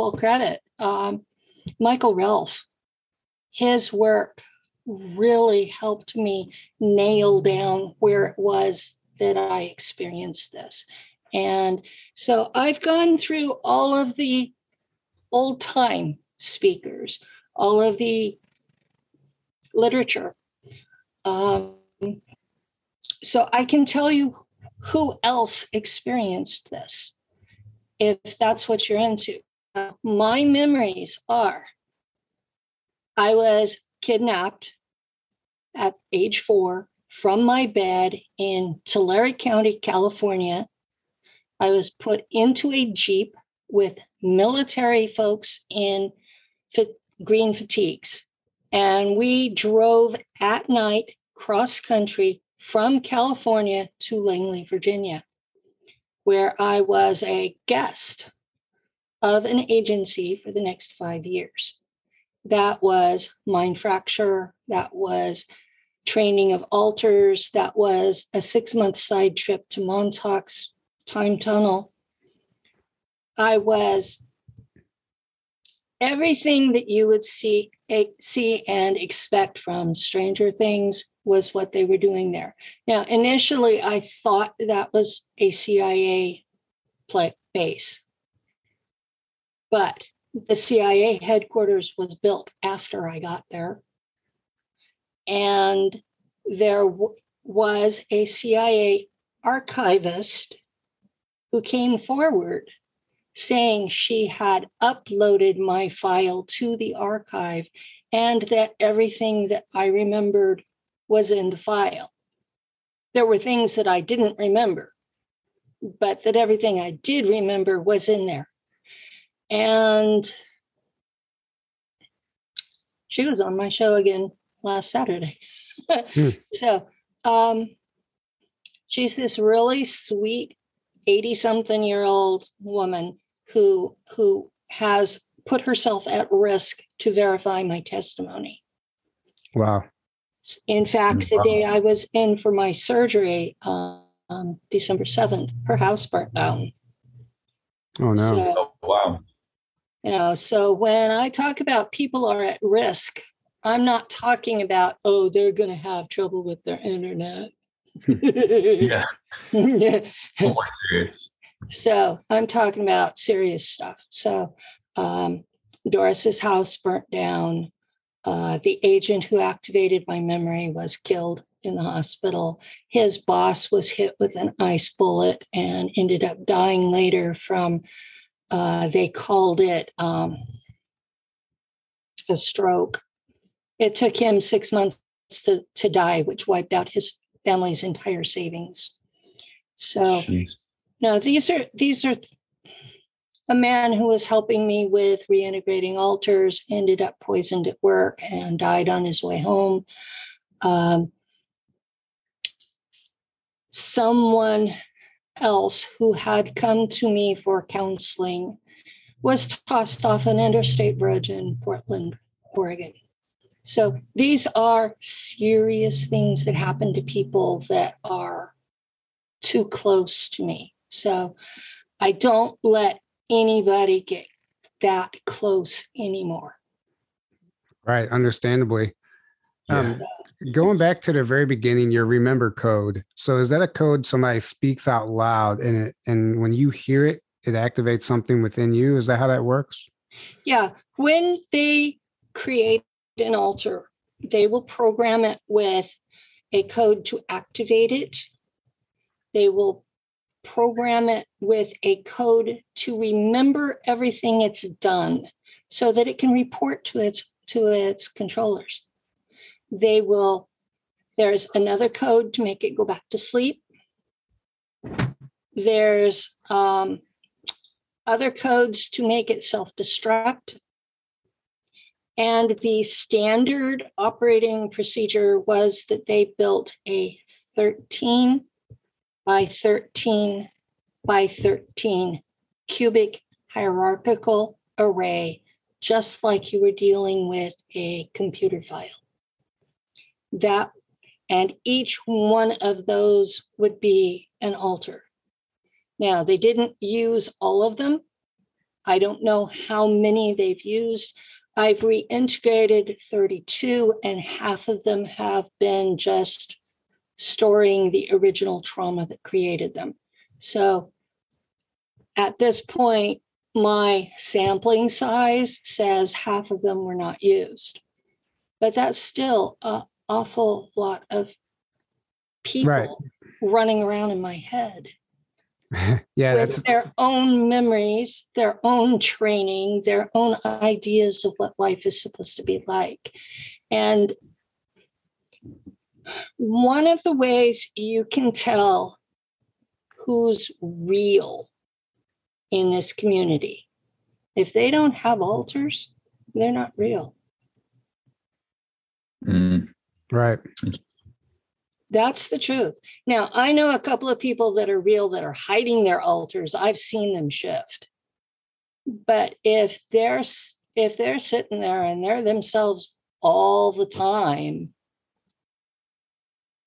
full credit. Um, Michael Relfe, his work really helped me nail down where it was that I experienced this. And so I've gone through all of the old time speakers, all of the literature. Um, so I can tell you who else experienced this, if that's what you're into. My memories are I was kidnapped at age four from my bed in Tulare County, California. I was put into a Jeep with military folks in green fatigues. And we drove at night cross country from California to Langley, Virginia, where I was a guest of an agency for the next five years. That was mind fracture, that was training of alters, that was a six month side trip to Montauk's time tunnel. I was everything that you would see eh, see and expect from Stranger Things was what they were doing there. Now, initially, I thought that was a CIA play, base, but the CIA headquarters was built after I got there, and there w- was a CIA archivist who came forward saying she had uploaded my file to the archive and that everything that I remembered was in the file. There were things that I didn't remember, but that everything I did remember was in there. And she was on my show again last Saturday. hmm. So um, she's this really sweet 80 something year old woman who who has put herself at risk to verify my testimony. Wow. In fact, the day I was in for my surgery, um, December 7th, her house burnt down. Oh, no. So, oh, wow. You know, so when I talk about people are at risk, I'm not talking about, oh, they're going to have trouble with their internet. yeah. yeah. More serious. So I'm talking about serious stuff. So um, Doris's house burnt down. Uh, the agent who activated my memory was killed in the hospital. His boss was hit with an ice bullet and ended up dying later from, uh, they called it um, a stroke. It took him six months to, to die, which wiped out his family's entire savings. So, Jeez. no, these are these are a man who was helping me with reintegrating alters ended up poisoned at work and died on his way home. Um, someone else who had come to me for counseling was tossed off an interstate bridge in Portland, Oregon. So these are serious things that happen to people that are too close to me. So I don't let anybody get that close anymore. Right, understandably. Um, going back to the very beginning, your remember code. So is that a code somebody speaks out loud and it and when you hear it, it activates something within you? Is that how that works? Yeah. When they create an alter, they will program it with a code to activate it. They will program it with a code to remember everything it's done so that it can report to its to its controllers they will there's another code to make it go back to sleep there's um, other codes to make it self-destruct and the standard operating procedure was that they built a 13 by 13 by 13 cubic hierarchical array, just like you were dealing with a computer file. That and each one of those would be an alter. Now, they didn't use all of them. I don't know how many they've used. I've reintegrated 32, and half of them have been just storing the original trauma that created them. So at this point, my sampling size says half of them were not used. But that's still an awful lot of people right. running around in my head. yeah, with that's... their own memories, their own training, their own ideas of what life is supposed to be like. And one of the ways you can tell who's real in this community, if they don't have alters, they're not real. Mm. Right. That's the truth. Now, I know a couple of people that are real that are hiding their alters. I've seen them shift. But if they're if they're sitting there and they're themselves all the time,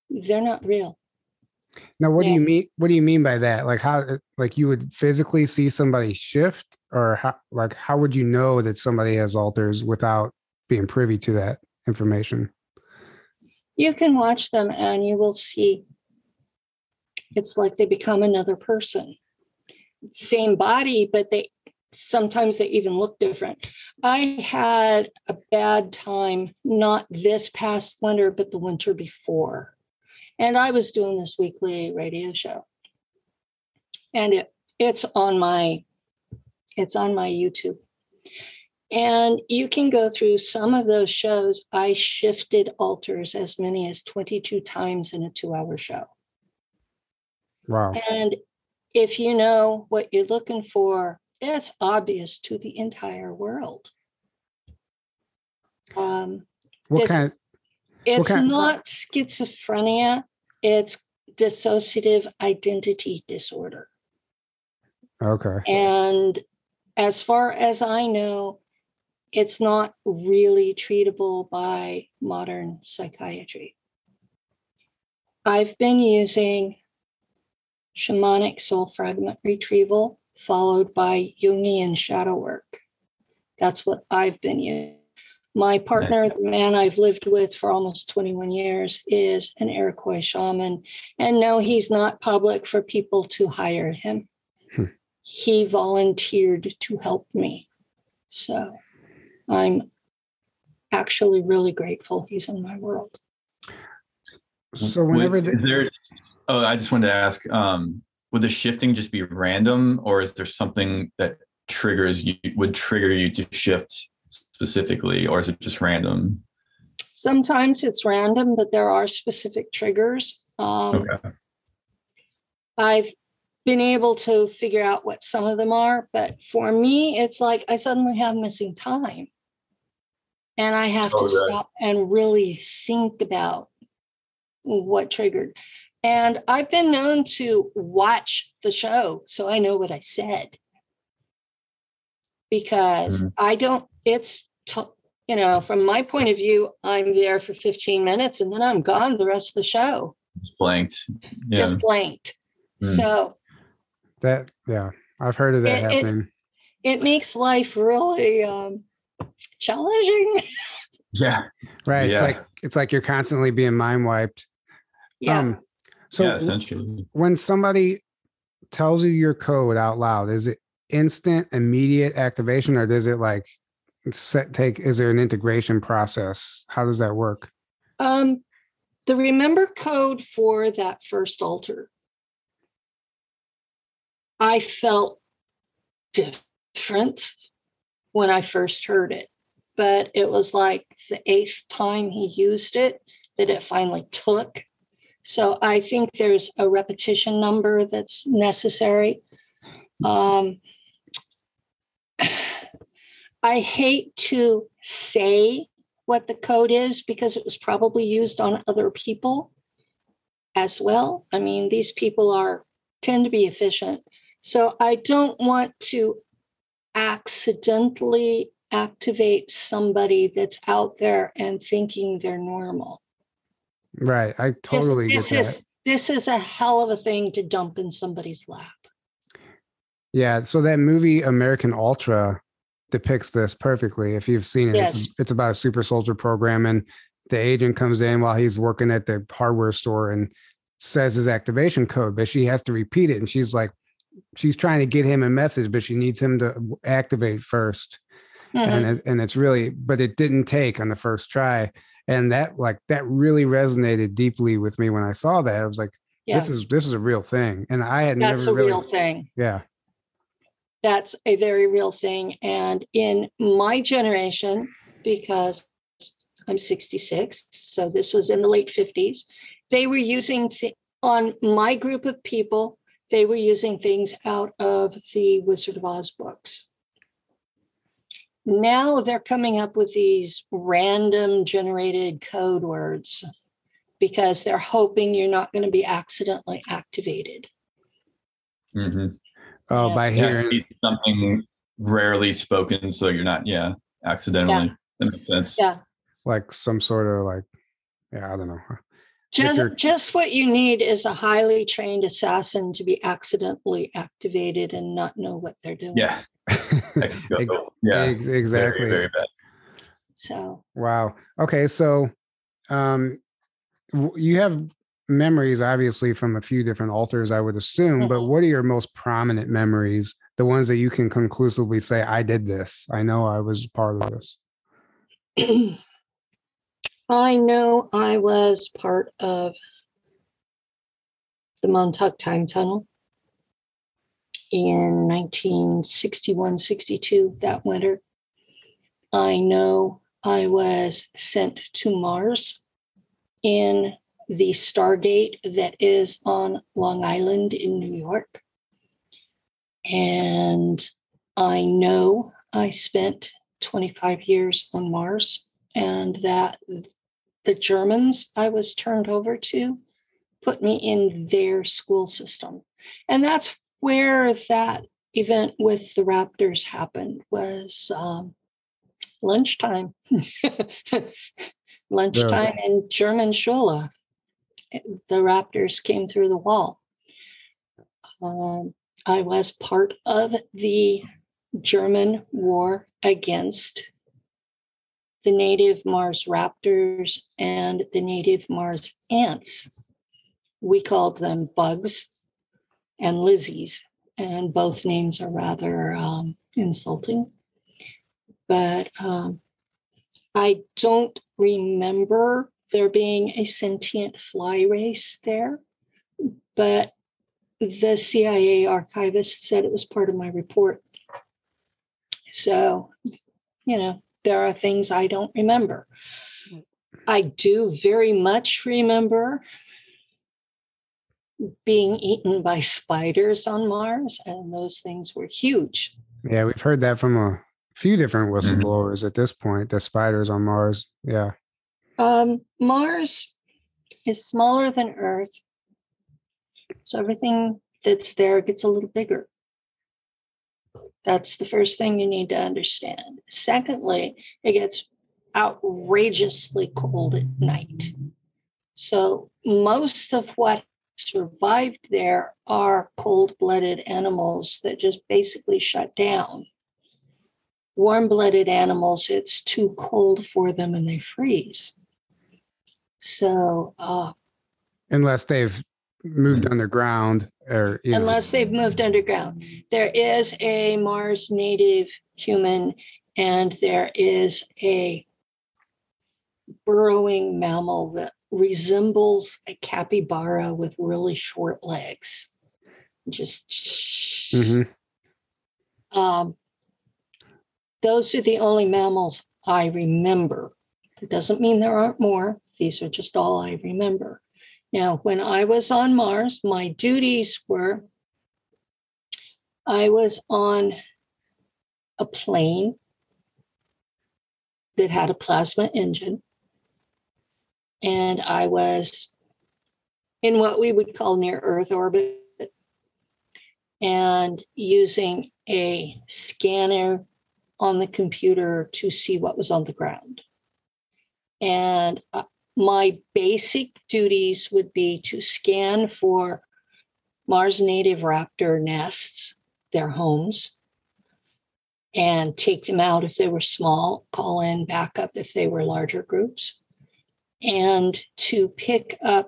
they're not real. Now, what yeah. do you mean? What do you mean by that? Like how? Like you would physically see somebody shift, or how? Like how would you know that somebody has alters without being privy to that information? You can watch them and you will see it's like they become another person. Same body but they sometimes they even look different. I had a bad time not this past winter but the winter before. And i was doing this weekly radio show. And it it's on my it's on my youtube and you can go through some of those shows. I shifted alters as many as 22 times in a two hour show. Wow. And if you know what you're looking for, it's obvious to the entire world. Um, what kind of, it's kind not of, schizophrenia, it's dissociative identity disorder. Okay. And as far as I know, it's not really treatable by modern psychiatry. I've been using shamanic soul fragment retrieval followed by Jungian shadow work. That's what I've been using. My partner, the man I've lived with for almost 21 years, is an Iroquois shaman. And no, he's not public for people to hire him. Hmm. He volunteered to help me. So I'm actually really grateful he's in my world. So whenever would, the- oh, I just wanted to ask, um, would the shifting just be random, or is there something that triggers you would trigger you to shift specifically, or is it just random? Sometimes it's random, but there are specific triggers. Um, okay. I've been able to figure out what some of them are, but for me, it's like I suddenly have missing time and I have oh, to right. stop and really think about what triggered. And I've been known to watch the show so I know what I said because mm-hmm. I don't, it's, t- you know, from my point of view, I'm there for 15 minutes and then I'm gone the rest of the show. Just blanked. Yeah. Just blanked. Mm. So that, yeah, I've heard of that it, happening. It, it makes life really, um, challenging. Yeah. Right. Yeah. It's like it's like you're constantly being mind wiped. Yeah. Um, so yeah, essentially. when somebody tells you your code out loud, is it instant, immediate activation, or does it like set take? Is there an integration process? How does that work? Um, the remember code for that first alter, I felt different when I first heard it, but it was like the eighth time he used it that it finally took. So I think there's a repetition number that's necessary. Um, I hate to say what the code is because it was probably used on other people as well. I mean, these people are tend to be efficient. So I don't want to accidentally activate somebody that's out there and thinking they're normal. Right. I totally this, this is, This is a hell of a thing to dump in somebody's lap. Yeah. So that movie American Ultra depicts this perfectly. If you've seen it, Yes. it's, it's about a super soldier program, and the agent comes in while he's working at the hardware store and says his activation code, but she has to repeat it, and she's like, she's trying to get him a message, but she needs him to activate 1st Mhm. and it, and it's really, but it didn't take on the first try, and that like that really resonated deeply with me when I saw that. I was like, yeah, this is this is a real thing, and I had that's never a really, real thing. yeah, That's a very real thing. And in my generation, because I'm 66, so this was in the late 50s, they were using th- on my group of people, they were using things out of the Wizard of Oz books. Now they're coming up with these random generated code words because they're hoping you're not going to be accidentally activated. Mhm. oh, Yeah. by Yeah, hearing, speak something rarely spoken, so you're not, yeah, accidentally. That makes sense. Yeah. like some sort of like, yeah, I don't know. Just, just what you need is a highly trained assassin to be accidentally activated and not know what they're doing. Yeah. That could go- yeah. Ex- Very, exactly. very bad. So Wow. Okay, so um you have memories obviously from a few different alters I would assume, but Mhm. what are your most prominent memories? The ones that you can conclusively say I did this. I know I was part of this. I know I was part of the Montauk Time Tunnel in 1961 62, that winter. I know I was sent to Mars in the Stargate that is on Long Island in New York. And I know I spent 25 years on Mars and that the Germans I was turned over to put me in their school system. And that's where that event with the Raptors happened was um, lunchtime. lunchtime in German Schule. The Raptors came through the wall. Um, I was part of the German war against the native Mars raptors and the native Mars ants. We called them bugs and lizzies, and both names are rather um, insulting. But um, I don't remember there being a sentient fly race there, but the CIA archivist said it was part of my report. So, you know, there are things I don't remember. I do very much remember being eaten by spiders on Mars, and those things were huge. Yeah, we've heard that from a few different Mhm. whistleblowers at this point. The spiders on Mars. Yeah. Um, Mars is smaller than Earth, so everything that's there gets a little bigger. That's the first thing you need to understand. Secondly, it gets outrageously cold at night. So, most of what survived there are cold blooded animals that just basically shut down. Warm blooded animals, it's too cold for them and they freeze. So, uh, Unless they've moved underground or you know, unless they've moved underground. There is a Mars native human, and there is a burrowing mammal that resembles a capybara with really short legs. Just Mhm. um, those are the only mammals I remember. It doesn't mean there aren't more. These are just all I remember. Now, when I was on Mars, my duties were I was on a plane that had a plasma engine, and I was in what we would call near Earth orbit and using a scanner on the computer to see what was on the ground. And uh, my basic duties would be to scan for Mars native raptor nests their homes and take them out if they were small, call in backup if they were larger groups, and to pick up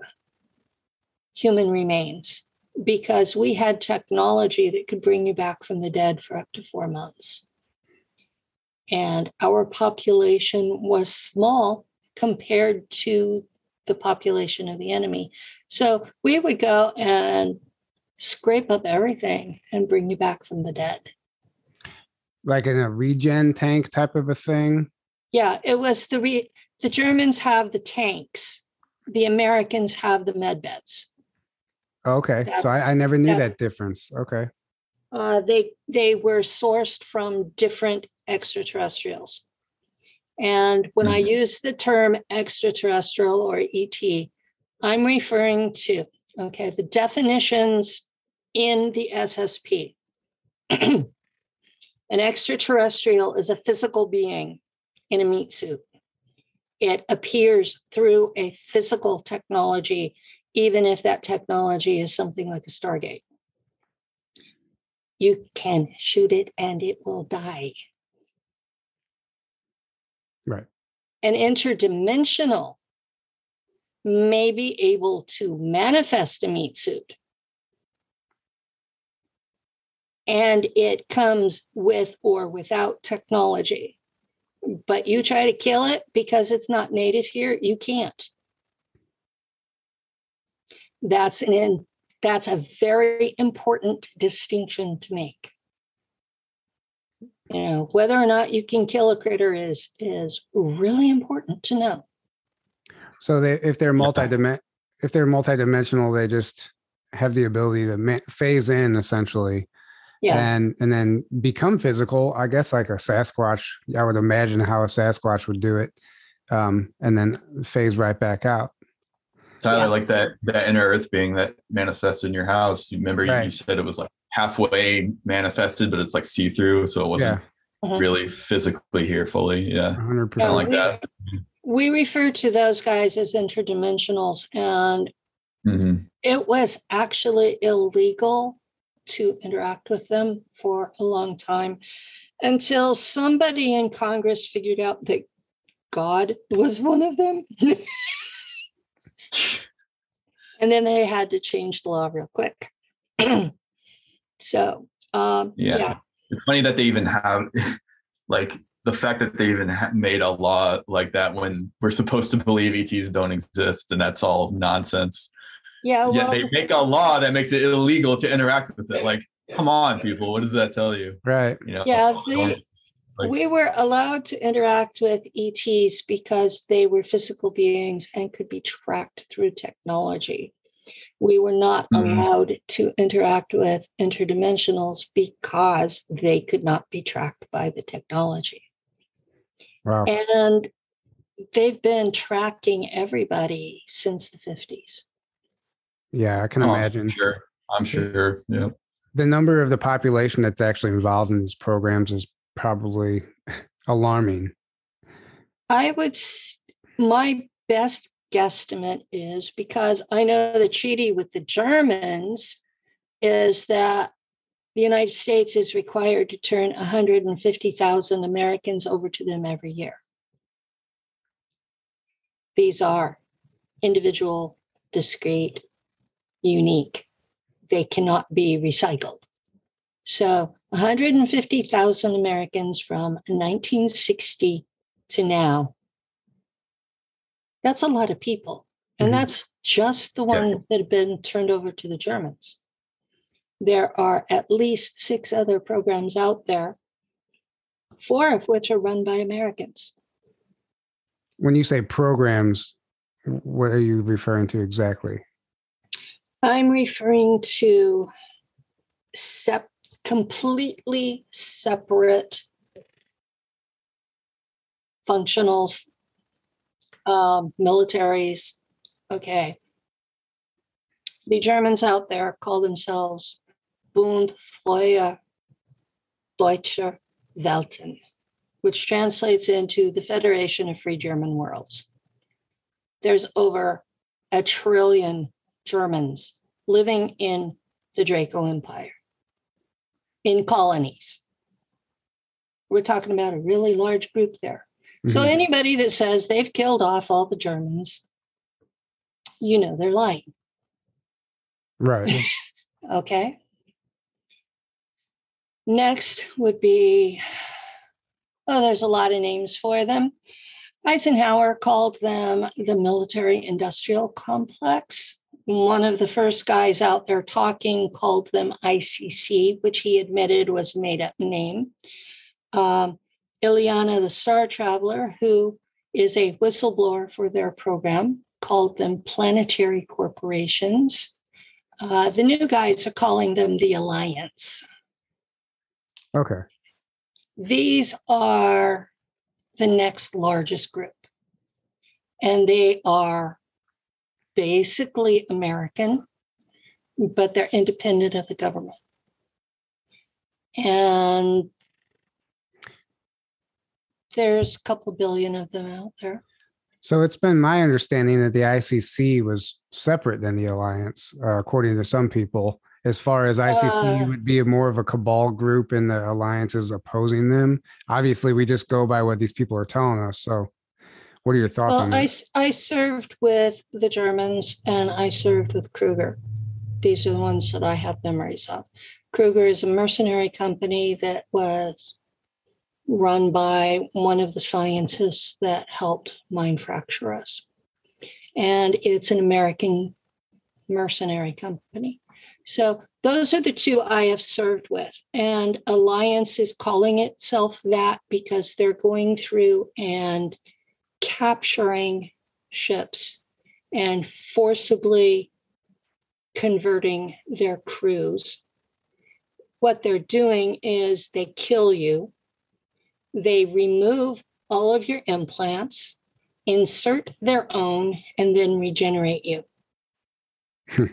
human remains because we had technology that could bring you back from the dead for up to four months. And our population was small compared to the population of the enemy. So we would go and scrape up everything and bring you back from the dead. Like in a regen tank type of a thing? Yeah, it was the re- the Germans have the tanks, the Americans have the med beds. Okay, That- so I, I never knew that- that difference. Okay, Uh, they they were sourced from different extraterrestrials. And when I use the term extraterrestrial or ET, I'm referring to okay the definitions in the SSP. An extraterrestrial is a physical being in a meat suit. It appears through a physical technology, even if that technology is something like a Stargate you can shoot it and it will die. Right. An interdimensional may be able to manifest a meat suit. And it comes with or without technology. But you try to kill it because it's not native here, you can't. That's an in, that's a very important distinction to make. You know, whether or not you can kill a critter is is really important to know. so they if they're multi if they're multidimensional, they just have the ability to ma- phase in essentially, Yeah. and and then become physical. I guess like a Sasquatch. I would imagine how a Sasquatch would do it, um, and then phase right back out. Tyler, Yeah. like that that inner earth being that manifested in your house. You remember you- you said it was like halfway manifested, but it's like see through, so it wasn't Yeah, Mhm. really physically here fully. Yeah, hundred kind percent. like we- that. We refer to those guys as interdimensionals, and hmm it was actually illegal to interact with them for a long time until somebody in Congress figured out that God was one of them. and then they had to change the law real quick. so, um, Yeah. yeah. It's funny that they even have like the fact that they even made a law like that when we're supposed to believe ETs don't exist, and that's all nonsense. Yeah, Yet well, they make a law that makes it illegal to interact with it. Like, come on, people, what does that tell you? Right. You know, Yeah, don't- the- like- we were allowed to interact with ETs because they were physical beings and could be tracked through technology. We were not Mhm. allowed to interact with interdimensionals because they could not be tracked by the technology. Wow. And they've been tracking everybody since the 50s. Yeah, I can Oh, imagine. Sure, I'm sure. Yeah. the number of the population that's actually involved in these programs is probably alarming. I would, my best guesstimate is because I know the treaty with the Germans is that the United States is required to turn 150,000 Americans over to them every year. These are individual, discrete, unique. They cannot be recycled. So 150,000 Americans from 1960 to now. That's a lot of people. And Mhm. that's just the Yeah. ones that have been turned over to the Germans. There are at least six other programs out there, four of which are run by Americans. When you say programs, what are you referring to exactly? I'm referring to sep- completely separate functionals, um, militaries. Okay. The Germans out there call themselves Bund Freie Deutsche Welten, which translates into the Federation of Free German Worlds. There's over a trillion Germans living in the Draco Empire. in colonies. We're talking about a really large group there. Mm-hmm. So anybody that says they've killed off all the Germans, you know they're lying. Right. okay. Next would be, oh, there's a lot of names for them. Eisenhower called them the military industrial complex. One of the first guys out there talking called them ICC, which he admitted was made up name. Um, Ileana, the Star Traveler, who is a whistleblower for their program, called them planetary corporations. Uh, the new guys are calling them the Alliance. Okay. These are the next largest group. And they are basically American, but they're independent of the government. And there's a couple billion of them out there. So it's been my understanding that the ICC was separate than the alliance, uh, according to some people as far as ICC uh, would be more of a cabal group and the alliances opposing them. Obviously, we just go by what these people are telling us. So, what are your thoughts well, on that? I, I served with the Germans and I served with Kruger. These are the ones that I have memories of. Kruger is a mercenary company that was run by one of the scientists that helped mind fracture us. And it's an American mercenary company. So those are the two I have served with. And Alliance is calling itself that because they're going through and capturing ships and forcibly converting their crews. What they're doing is they kill you, they remove all of your implants, insert their own, and then regenerate you. Hmm.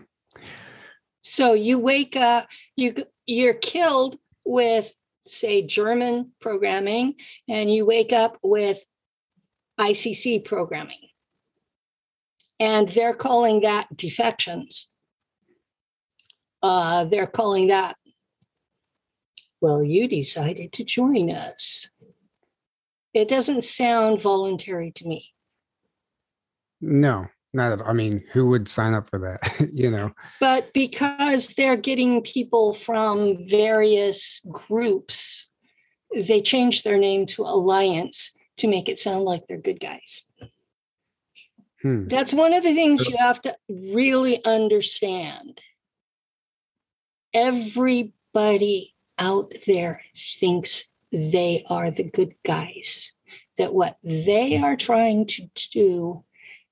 So you wake up, you you're killed with say German programming, and you wake up with ICC programming. And they're calling that defections. Uh, they're calling that, well, you decided to join us. It doesn't sound voluntary to me. No, not at all. i mean who would sign up for that you know but because they're getting people from various groups they changed their name to alliance to make it sound like they're good guys hmm. that's one of the things you have to really understand everybody out there thinks they are the good guys that what they are trying to do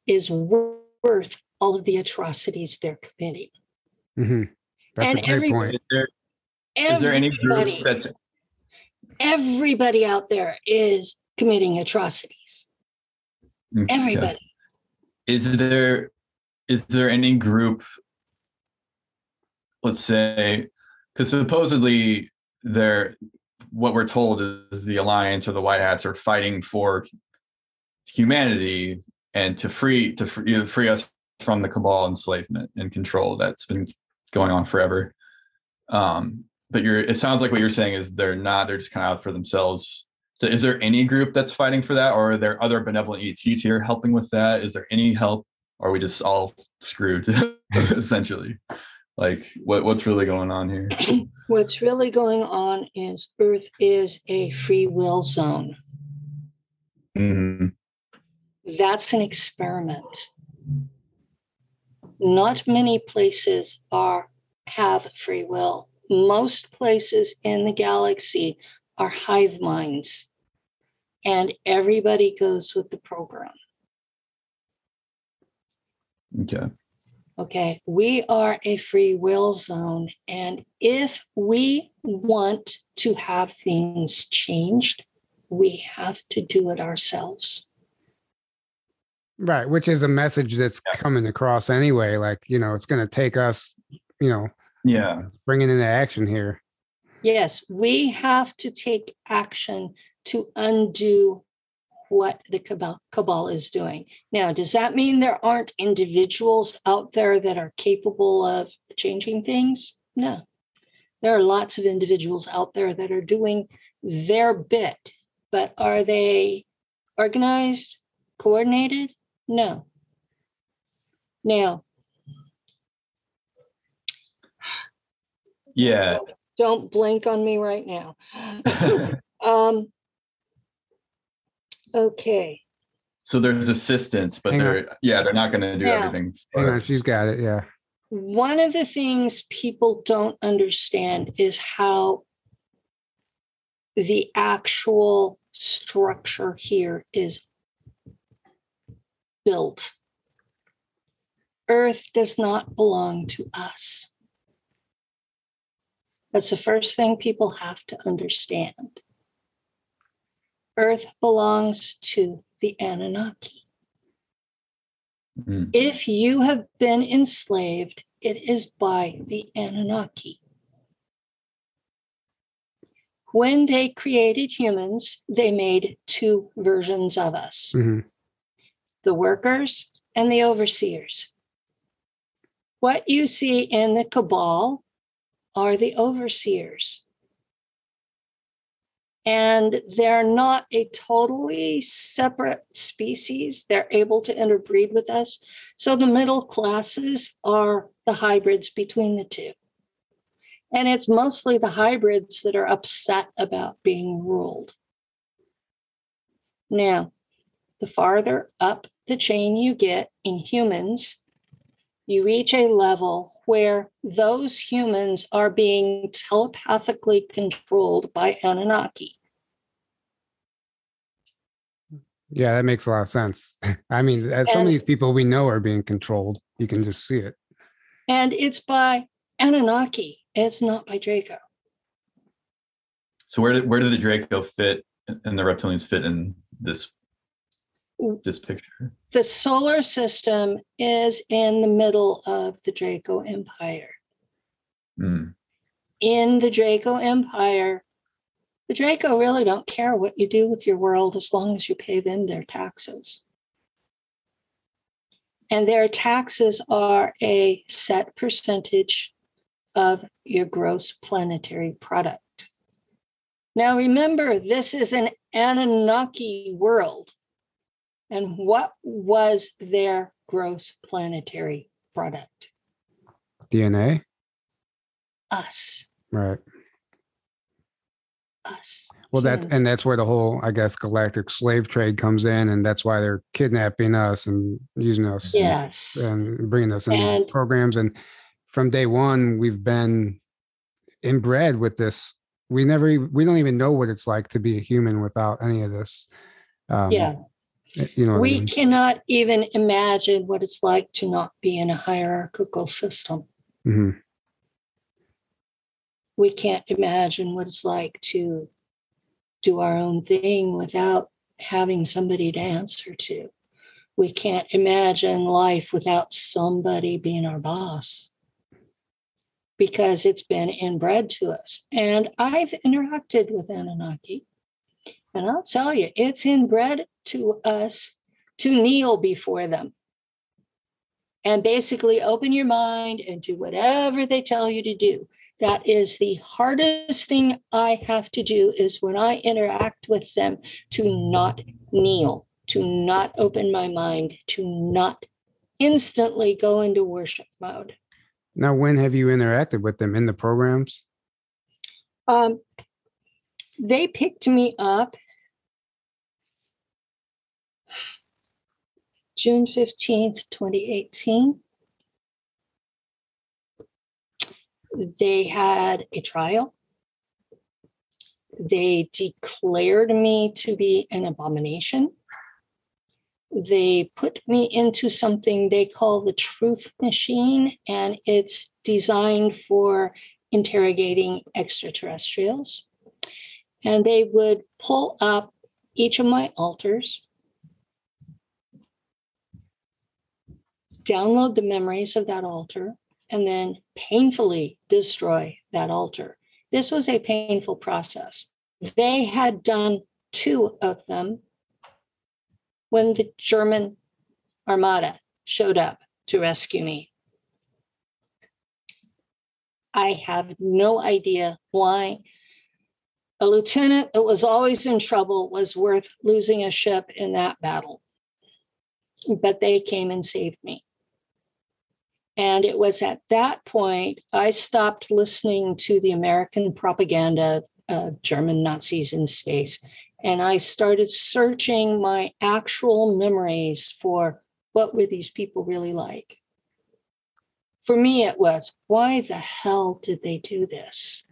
is worth all of the atrocities they're committing. Mm-hmm. That's and a great every, point. Is there, is there any group that's everybody out there is committing atrocities? Okay. Everybody. Is there is there any group let's say because supposedly they're what we're told is the alliance or the white hats are fighting for humanity and to free to free, you know, free us from the cabal enslavement and control that's been going on forever. Um, but you're it sounds like what you're saying is they're not they're just kind of out for themselves. So is there any group that's fighting for that, or are there other benevolent ETs here helping with that? Is there any help, or are we just all screwed essentially? Like what what's really going on here? What's really going on is Earth is a free will zone. Mm-hmm. That's an experiment. Not many places are have free will. Most places in the galaxy are hive minds, and everybody goes with the program. Okay. Okay, we are a free will zone. And if we want to have things changed, we have to do it ourselves. Right, which is a message that's yeah. coming across anyway. Like, you know, it's going to take us, you know, yeah, bringing into action here. Yes, we have to take action to undo what the cabal, cabal is doing. Now, does that mean there aren't individuals out there that are capable of changing things? No. There are lots of individuals out there that are doing their bit, but are they organized, coordinated? No. Now, Yeah. don't blink on me right now. um, okay. So there's assistance, but Hang they're yeah, they're not going to do Yeah. everything. Hang for on, us. she's got it. Yeah. One of the things people don't understand is how the actual structure here is built. Earth does not belong to us. That's the first thing people have to understand. Earth belongs to the Anunnaki. Mm. If you have been enslaved, it is by the Anunnaki. When they created humans, they made two versions of us hmm the workers and the overseers. What you see in the cabal are the overseers. And they're not a totally separate species. They're able to interbreed with us. So the middle classes are the hybrids between the two. And it's mostly the hybrids that are upset about being ruled. Now, the farther up the chain you get in humans, you reach a level where those humans are being telepathically controlled by Anunnaki. Yeah, that makes a lot of sense. I mean, uh, some of these people we know are being controlled. You can just see it. And it's by Anunnaki, it's not by Draco. So where did where did the Draco fit and the reptilians fit in this this picture? The solar system is in the middle of the Draco Empire. Mm. in the Draco Empire, the Draco really don't care what you do with your world as long as you pay them their taxes. And their taxes are a set percentage of your gross planetary product. Now, remember, this is an Anunnaki world. And what was their gross planetary product? DNA. Us. Right. Us. Well, that and that's where the whole, I guess, galactic slave trade comes in, and that's why they're kidnapping us and using us, and- Yes. and bringing us into And- programs. And from day one, we've been inbred with this. We never, we don't even know what it's like to be a human without any of this. Um, Yeah. You know, what I We mean? cannot even imagine what it's like to not be in a hierarchical system. Mhm. We can't imagine what it's like to do our own thing without having somebody to answer to. We can't imagine life without somebody being our boss because it's been inbred to us. And I've interacted with Anunnaki, and I'll tell you, it's inbred to us to kneel before them and basically open your mind and do whatever they tell you to do. That is the hardest thing I have to do is when I interact with them to not kneel, to not open my mind, to not instantly go into worship mode. Now, when have you interacted with them in the programs? Um, they picked me up June 15th, 2018. They had a trial. They declared me to be an abomination. They put me into something they call the truth machine, and it's designed for interrogating extraterrestrials. And they would pull up each of my alters, download the memories of that alter, and then painfully destroy that alter. This was a painful process. They had done two of them when the German armada showed up to rescue me. I have no idea why. A lieutenant that was always in trouble was worth losing a ship in that battle. But they came and saved me. And it was at that point I stopped listening to the American propaganda, uh, German Nazis in space, and I started searching my actual memories for what were these people really like. For me, it was why the hell did they do this?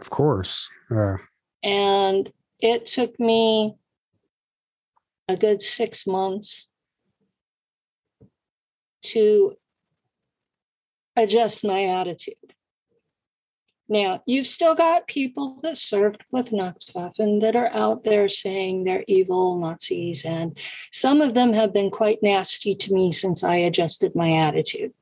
Of course. Uh. And it took me a good six months to adjust my attitude. Now, you've still got people that served with Nachtwaffen that are out there saying they're evil Nazis, and some of them have been quite nasty to me since I adjusted my attitude.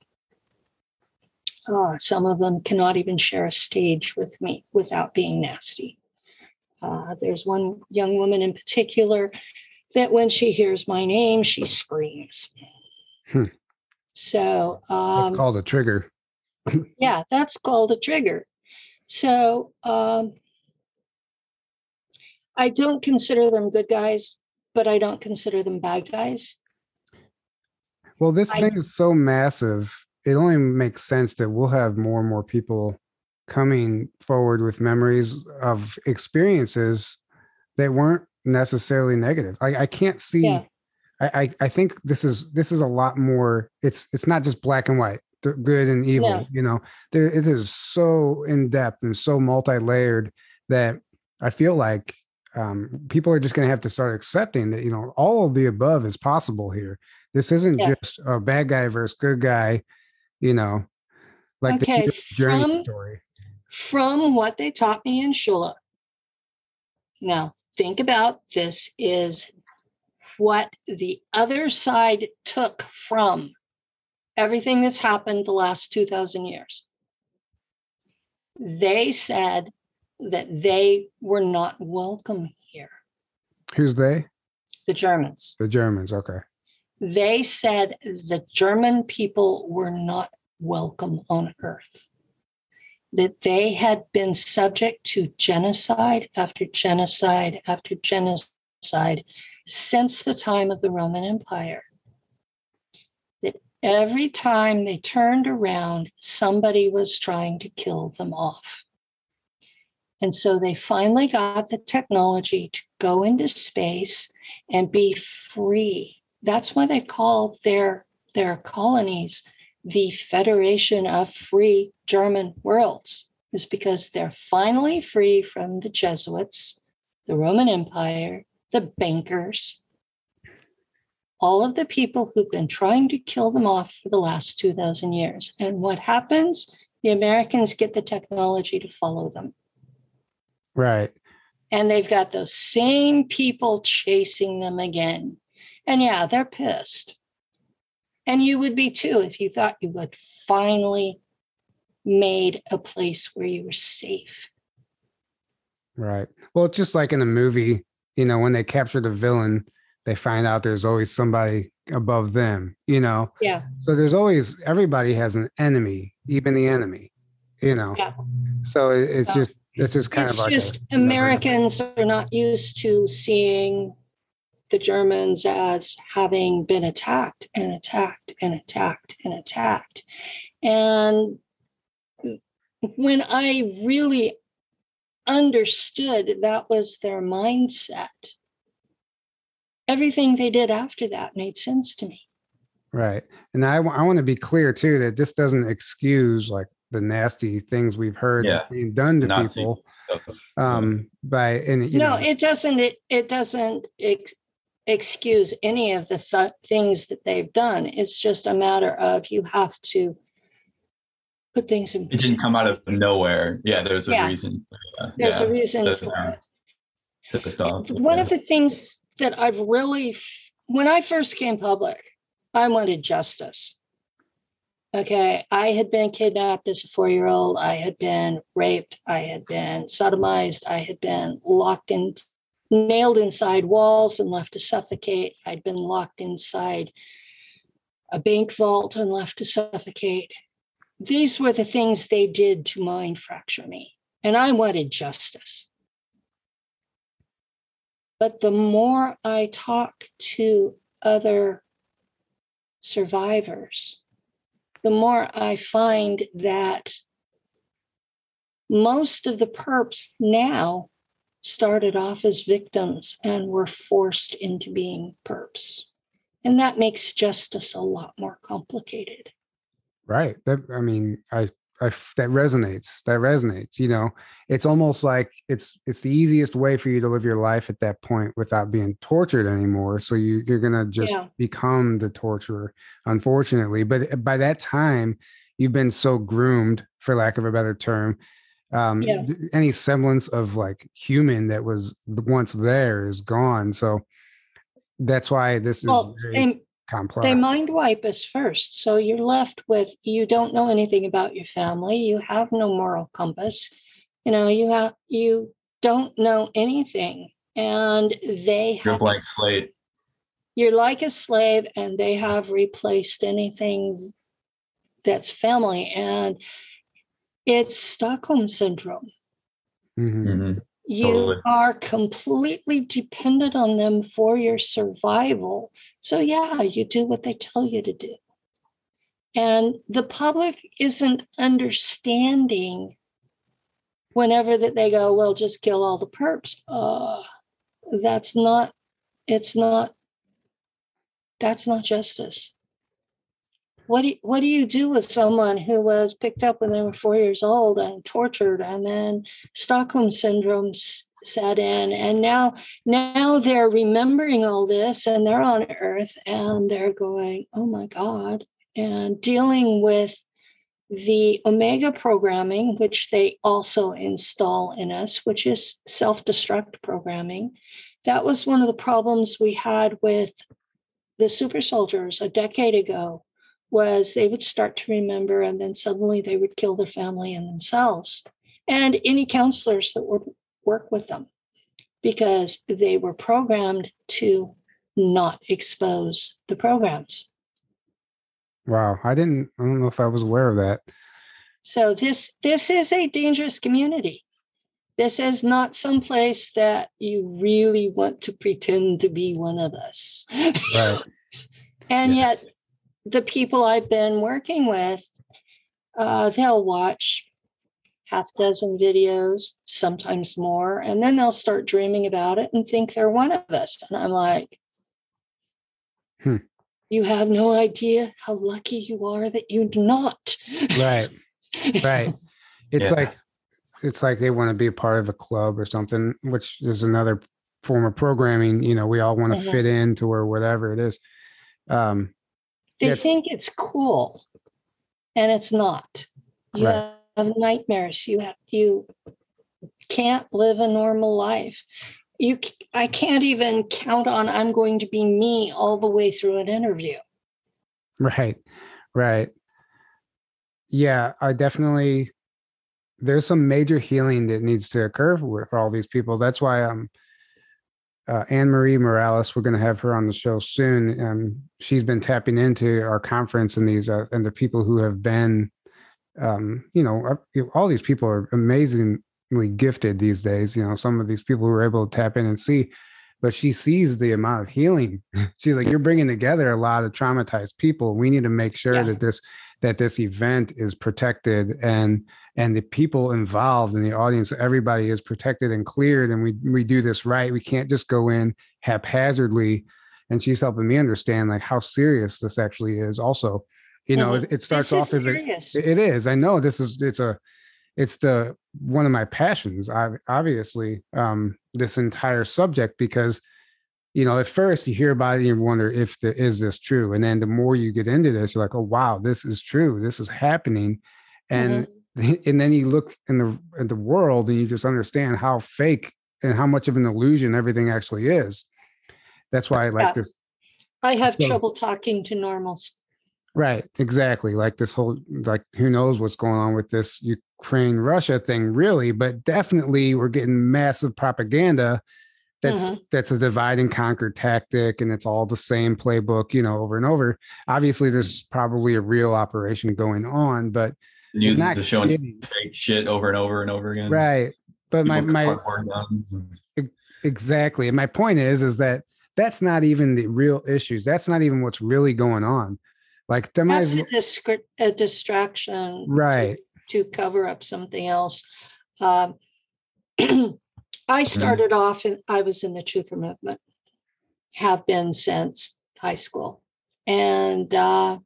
Uh, some of them cannot even share a stage with me without being nasty. Uh, there's one young woman in particular that when she hears my name, she screams. Hmm. So um, that's called a trigger. yeah, that's called a trigger. So um, I don't consider them good guys, but I don't consider them bad guys. Well, this I, thing is so massive. It only makes sense that we'll have more and more people coming forward with memories of experiences that weren't necessarily negative. I, I can't see yeah. I, I think this is this is a lot more. It's it's not just black and white, good and evil. Yeah. You know, there, it is so in depth and so multi layered that I feel like um, people are just going to have to start accepting that you know all of the above is possible here. This isn't yeah. just a bad guy versus good guy. You know, like okay. the journey from, story. From what they taught me in Shula. Now think about this is what the other side took from everything that's happened the last 2,000 years. They said that they were not welcome here. Who's they? The Germans. The Germans, okay. They said the German people were not welcome on earth. That they had been subject to genocide after genocide after genocide since the time of the Roman Empire. That every time they turned around, somebody was trying to kill them off. And so they finally got the technology to go into space and be free. That's why they call their, their colonies the Federation of Free German Worlds, is because they're finally free from the Jesuits, the Roman Empire, the bankers, all of the people who've been trying to kill them off for the last 2,000 years. And what happens? The Americans get the technology to follow them. Right. And they've got those same people chasing them again. And yeah, they're pissed. And you would be too if you thought you had finally made a place where you were safe. Right. Well, just like in a movie you know, when they capture the villain, they find out there's always somebody above them, you know? Yeah. So there's always, everybody has an enemy, even the enemy, you know? Yeah. So it's just, it's just kind it's of like just a, Americans are not used to seeing the Germans as having been attacked and attacked and attacked and attacked. And when I really understood that was their mindset, everything they did after that made sense to me. Right. And I, I want to be clear too that this doesn't excuse like the nasty things we've heard yeah. being done to Nazi people stuff. um by and you no know. it doesn't it, it doesn't ex- excuse any of the th- things that they've done it's just a matter of you have to put things in. It didn't come out of nowhere. Yeah, there's a yeah. reason. Yeah. There's yeah. a reason for it. One of the things that I've really, when I first came public, I wanted justice. Okay, I had been kidnapped as a four year old. I had been raped. I had been sodomized. I had been locked in, nailed inside walls and left to suffocate. I'd been locked inside a bank vault and left to suffocate. these were the things they did to mind fracture me. And I wanted justice. But the more I talk to other survivors, the more I find that most of the perps now started off as victims and were forced into being perps. And that makes justice a lot more complicated. Right. That I mean, I I that resonates. That resonates. You know, it's almost like it's it's the easiest way for you to live your life at that point without being tortured anymore. So you you're gonna just yeah. become the torturer, unfortunately. But eh, by that time, you've been so groomed, for lack of a better term. Um, yeah. any semblance of like human that was once there is gone. So that's why this is well, very complex. They mind wipe us first. So you're left with you don't know anything about your family. You have no moral compass. You know, you have you don't know anything. And they You're have, blank slate. You're like a slave, and they have replaced anything that's family. And it's Stockholm syndrome. Mm-hmm. Mm-hmm. You totally. are completely dependent on them for your survival. So, yeah, you do what they tell you to do. And the public isn't understanding whenever that they go, well, just kill all the perps. Uh, that's not, it's not, that's not justice. What do, you, what do you do with someone who was picked up when they were four years old and tortured? And then Stockholm syndrome set in and now now they're remembering all this and they're on earth and they're going oh my god and dealing with the omega programming which they also install in us which is self-destruct programming. That was one of the problems we had with the super soldiers a decade ago was they would start to remember and then suddenly they would kill their family and themselves. And any counselors that would work with them because they were programmed to not expose the programs. Wow i didn't i don't know if i was aware of that. So this this is a dangerous community. This is not some place that you really want to pretend to be one of us. Right. And yes. yet the people I've been working with, uh, they'll watch half dozen videos, sometimes more, and then they'll start dreaming about it and think they're one of us. And I'm like, hmm. you have no idea how lucky you are that you're not. Right. Right. It's yeah. like it's like they want to be a part of a club or something, which is another form of programming. You know, we all want to mm-hmm. fit into or whatever it is. Um, they think it's cool, and it's not. You right. have nightmares. You have you can't live a normal life. You, I can't even count on I'm going to be me all the way through an interview. Right, right. Yeah, I definitely. There's some major healing that needs to occur with all these people. That's why I'm uh, Anne Marie Morales. We're going to have her on the show soon. Um, she's been tapping into our conference and these uh, and the people who have been, um, you know, uh, all these people are amazingly gifted these days. You know, some of these people who are able to tap in and see, but she sees the amount of healing. She's like, you're bringing together a lot of traumatized people. We need to make sure yeah. that this that this event is protected and and the people involved in the audience everybody is protected and cleared and we we do this right we can't just go in haphazardly and she's helping me understand like how serious this actually is also you know mm-hmm. it, it, starts off as serious. a it is i know this is it's a it's the one of my passions obviously um this entire subject because you know at first you hear about it and you wonder if the is this true? And then the more you get into this you're like oh wow this is true. This is happening. And mm-hmm. and then you look in the in the world and you just understand how fake and how much of an illusion everything actually is. That's why i like yeah. this i have so, trouble talking to normals. Right exactly like this whole like who knows what's going on with this ukraine russia thing really but definitely we're getting massive propaganda that's Mhm. that's a divide and conquer tactic and it's all the same playbook you know over and over obviously there's probably a real operation going on but The news not is showing kidding. fake shit over and over and over again. right but my People with my guns and- exactly and my point is is that that's not even the real issues that's not even what's really going on like there might That's a, well- discre- a distraction. to- right To cover up something else. Um, I started off and I was in the truther movement, have been since high school. And uh,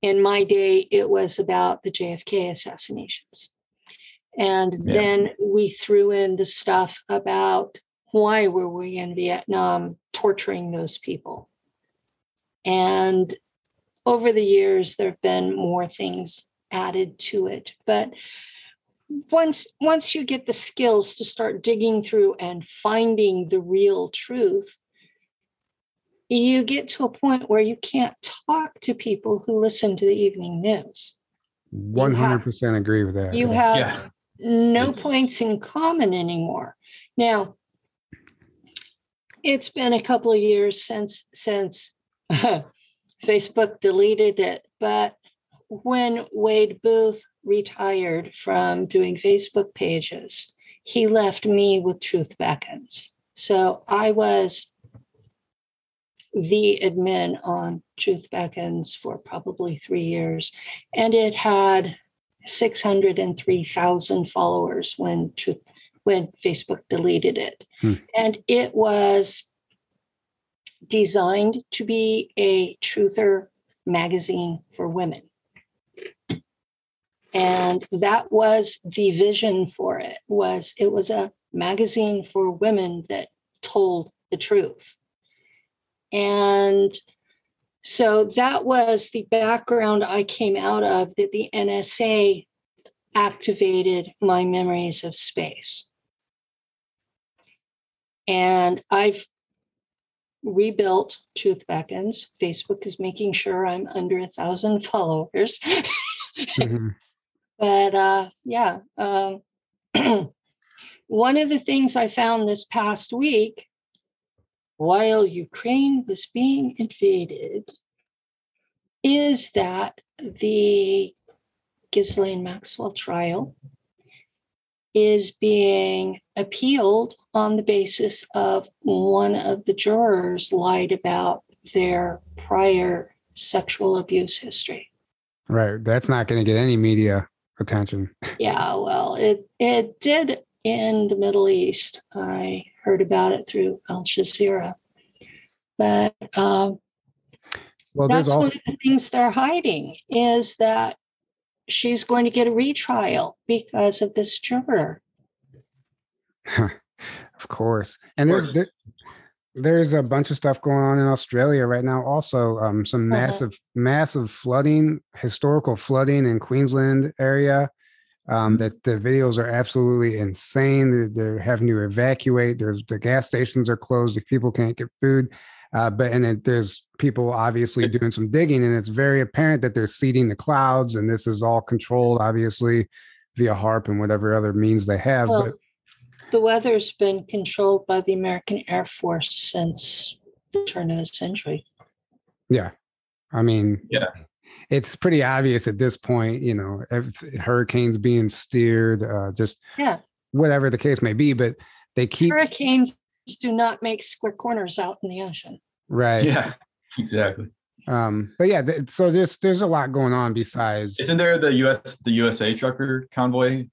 in my day, it was about the JFK assassinations. And Yeah. then we threw in the stuff about why were we in Vietnam torturing those people. And over the years, there have been more things added to it. But once once you get the skills to start digging through and finding the real truth, you get to a point where you can't talk to people who listen to the evening news. 100% agree with that You have Yeah. no It's- points in common anymore. Now, it's been a couple of years since since Facebook deleted it, but when Wade Booth retired from doing Facebook pages, he left me with Truth Beckons. So I was the admin on Truth Beckons for probably three years, and it had 603,000 followers when Truth when Facebook deleted it. Hmm. And it was designed to be a truther magazine for women. And that was the vision for it was it was a magazine for women that told the truth. And so that was the background I came out of that the NSA activated my memories of space. And I've rebuilt Truth Beckons. Facebook is making sure I'm under a thousand followers. Mhm. But uh, yeah, um, one of the things I found this past week while Ukraine was being invaded is that the Ghislaine Maxwell trial is being appealed on the basis of one of the jurors lied about their prior sexual abuse history. right that's not going to get any media attention Yeah, well, it it did in the Middle East. I heard about it through Al Jazeera, but um, well there's that's one of the things they're hiding is that she's going to get a retrial because of this juror. of course and there's course. there, there's a bunch of stuff going on in australia right now also um, some Uh-huh. massive massive flooding historical flooding in queensland area um, that the videos are absolutely insane They- they're having to evacuate there's the gas stations are closed if people can't get food uh, but and it, there's people obviously doing some digging and it's very apparent that they're seeding the clouds and this is all controlled obviously via HAARP and whatever other means they have Well, but the weather's been controlled by the American Air Force since the turn of the century. Yeah. I mean, Yeah. it's pretty obvious at this point, you know, hurricanes being steered, uh, just Yeah. whatever the case may be, but they keep Hurricanes do not make square corners out in the ocean. right. Yeah, exactly. Um, but yeah, th- so there's there's a lot going on besides Isn't there the US the USA trucker convoy?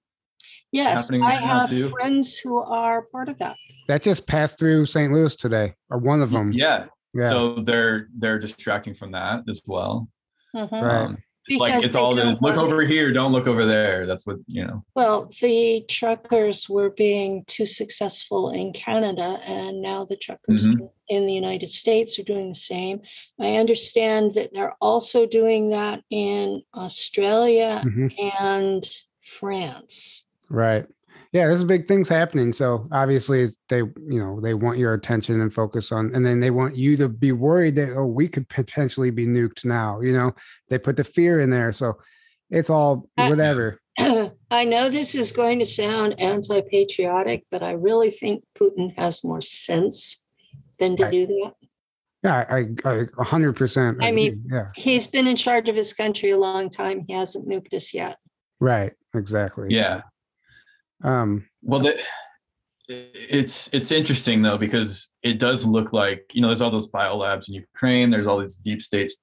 Yes, happening I have too? friends who are part of that. that just passed through St. Louis today, or one of them. Yeah. Yeah. So they're they're distracting from that as well. Mhm. Right. Um, it's like it's all the look want- over here, don't look over there. That's what you know. Well, the truckers were being too successful in Canada, and now the truckers Mhm. in the United States are doing the same. I understand that they're also doing that in Australia Mhm. and France. Right. Yeah, there's big things happening. So obviously they, you know, they want your attention and focus on, and then they want you to be worried that, oh, we could potentially be nuked now. You know, they put the fear in there. So it's all Uh, whatever. I know this is going to sound anti patriotic, but I really think Putin has more sense than to Right. do that. Yeah, I, I, a hundred percent. I mean- yeah, He's been in charge of his country a long time. He hasn't nuked us yet. right, exactly. Yeah. Um, Well, the, it's it's interesting though because it does look like you know there's all those biolabs in Ukraine. There's all these deep state.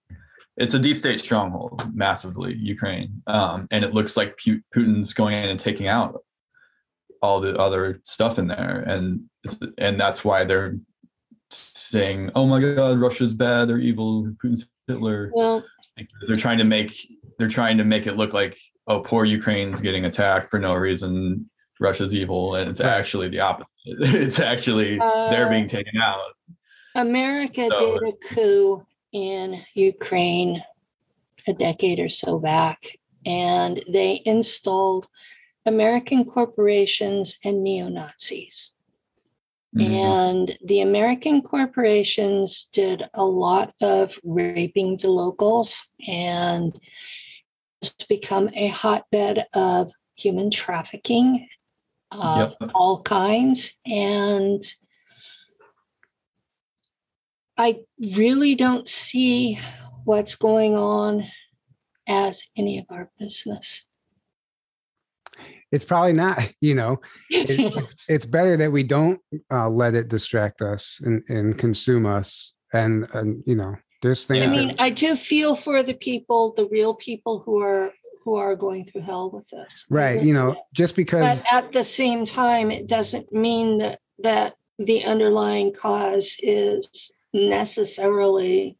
It's a deep state stronghold, massively Ukraine, um, and it looks like Putin's going in and taking out all the other stuff in there, and and that's why they're saying, "Oh my God, Russia's bad. They're evil. Putin's Hitler." Well, they're trying to make they're trying to make it look like oh poor Ukraine's getting attacked for no reason. Russia's evil, and it's Right. actually the opposite. It's actually they're Uh, being taken out. America So- did a coup in Ukraine a decade or so back, and they installed American corporations and neo Nazis. Mhm. And the American corporations did a lot of raping the locals, and it's become a hotbed of human trafficking of Yep. all kinds. And I really don't see what's going on as any of our business. it's probably not. You know, it, it's it's better that we don't uh, let it distract us and, and consume us. And and you know, there's things. I that- mean, I do feel for the people, the real people who are who are going through hell with this. Right. You know, just because. but at the same time, it doesn't mean that that the underlying cause is necessarily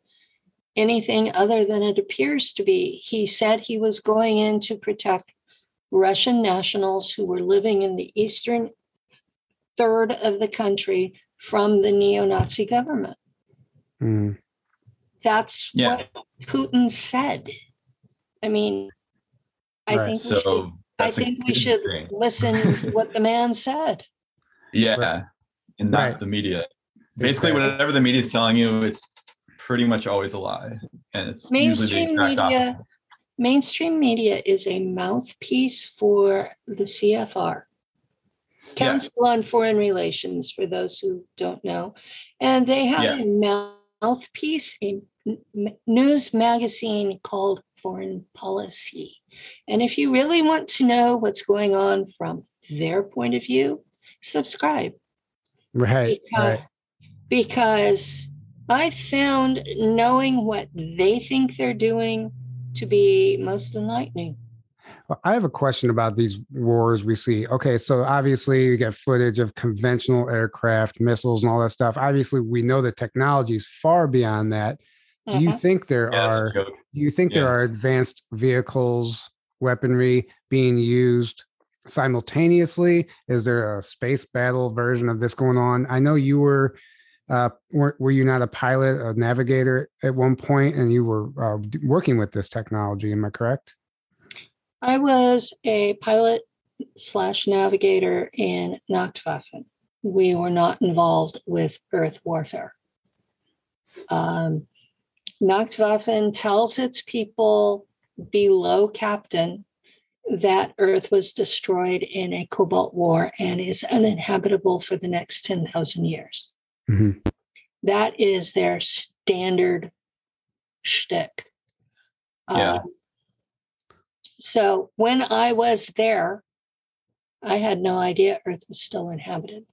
anything other than it appears to be. He said he was going in to protect Russian nationals who were living in the eastern third of the country from the neo-Nazi government. Mm, That's Yeah. what Putin said. I mean, I Right, think we should, So I think we should thing. listen to what the man said. Yeah, Right. and not Right. the media. Basically, exactly. whatever the media is telling you, it's pretty much always a lie, and it's usually Mainstream the exact media, opposite. mainstream media is a mouthpiece for the CFR. Yeah. Council on Foreign Relations, for those who don't know. And they have Yeah. a mouthpiece, a news magazine called Foreign Policy. And if you really want to know what's going on from their point of view, subscribe. Right. because, Right. because I found knowing what they think they're doing to be most enlightening. Well, I have a question about these wars we see. Okay, so obviously you get footage of conventional aircraft, missiles, and all that stuff. Obviously, we know the technology is far beyond that. Do you think there Yeah, are? that's a joke. Do you think there are advanced vehicles, weaponry being used simultaneously? Is there a space battle version of this going on? I know you were. Uh, were, were you not a pilot, a navigator at one point, and you were uh, working with this technology? Am I correct? I was a pilot slash navigator in Nachtwaffen. We were not involved with Earth warfare. Um, Nachtwaffen tells its people below captain that Earth was destroyed in a cobalt war and is uninhabitable for the next 10,000 years. Mhm. That is their standard shtick. Yeah. Um, so when I was there, I had no idea Earth was still inhabited.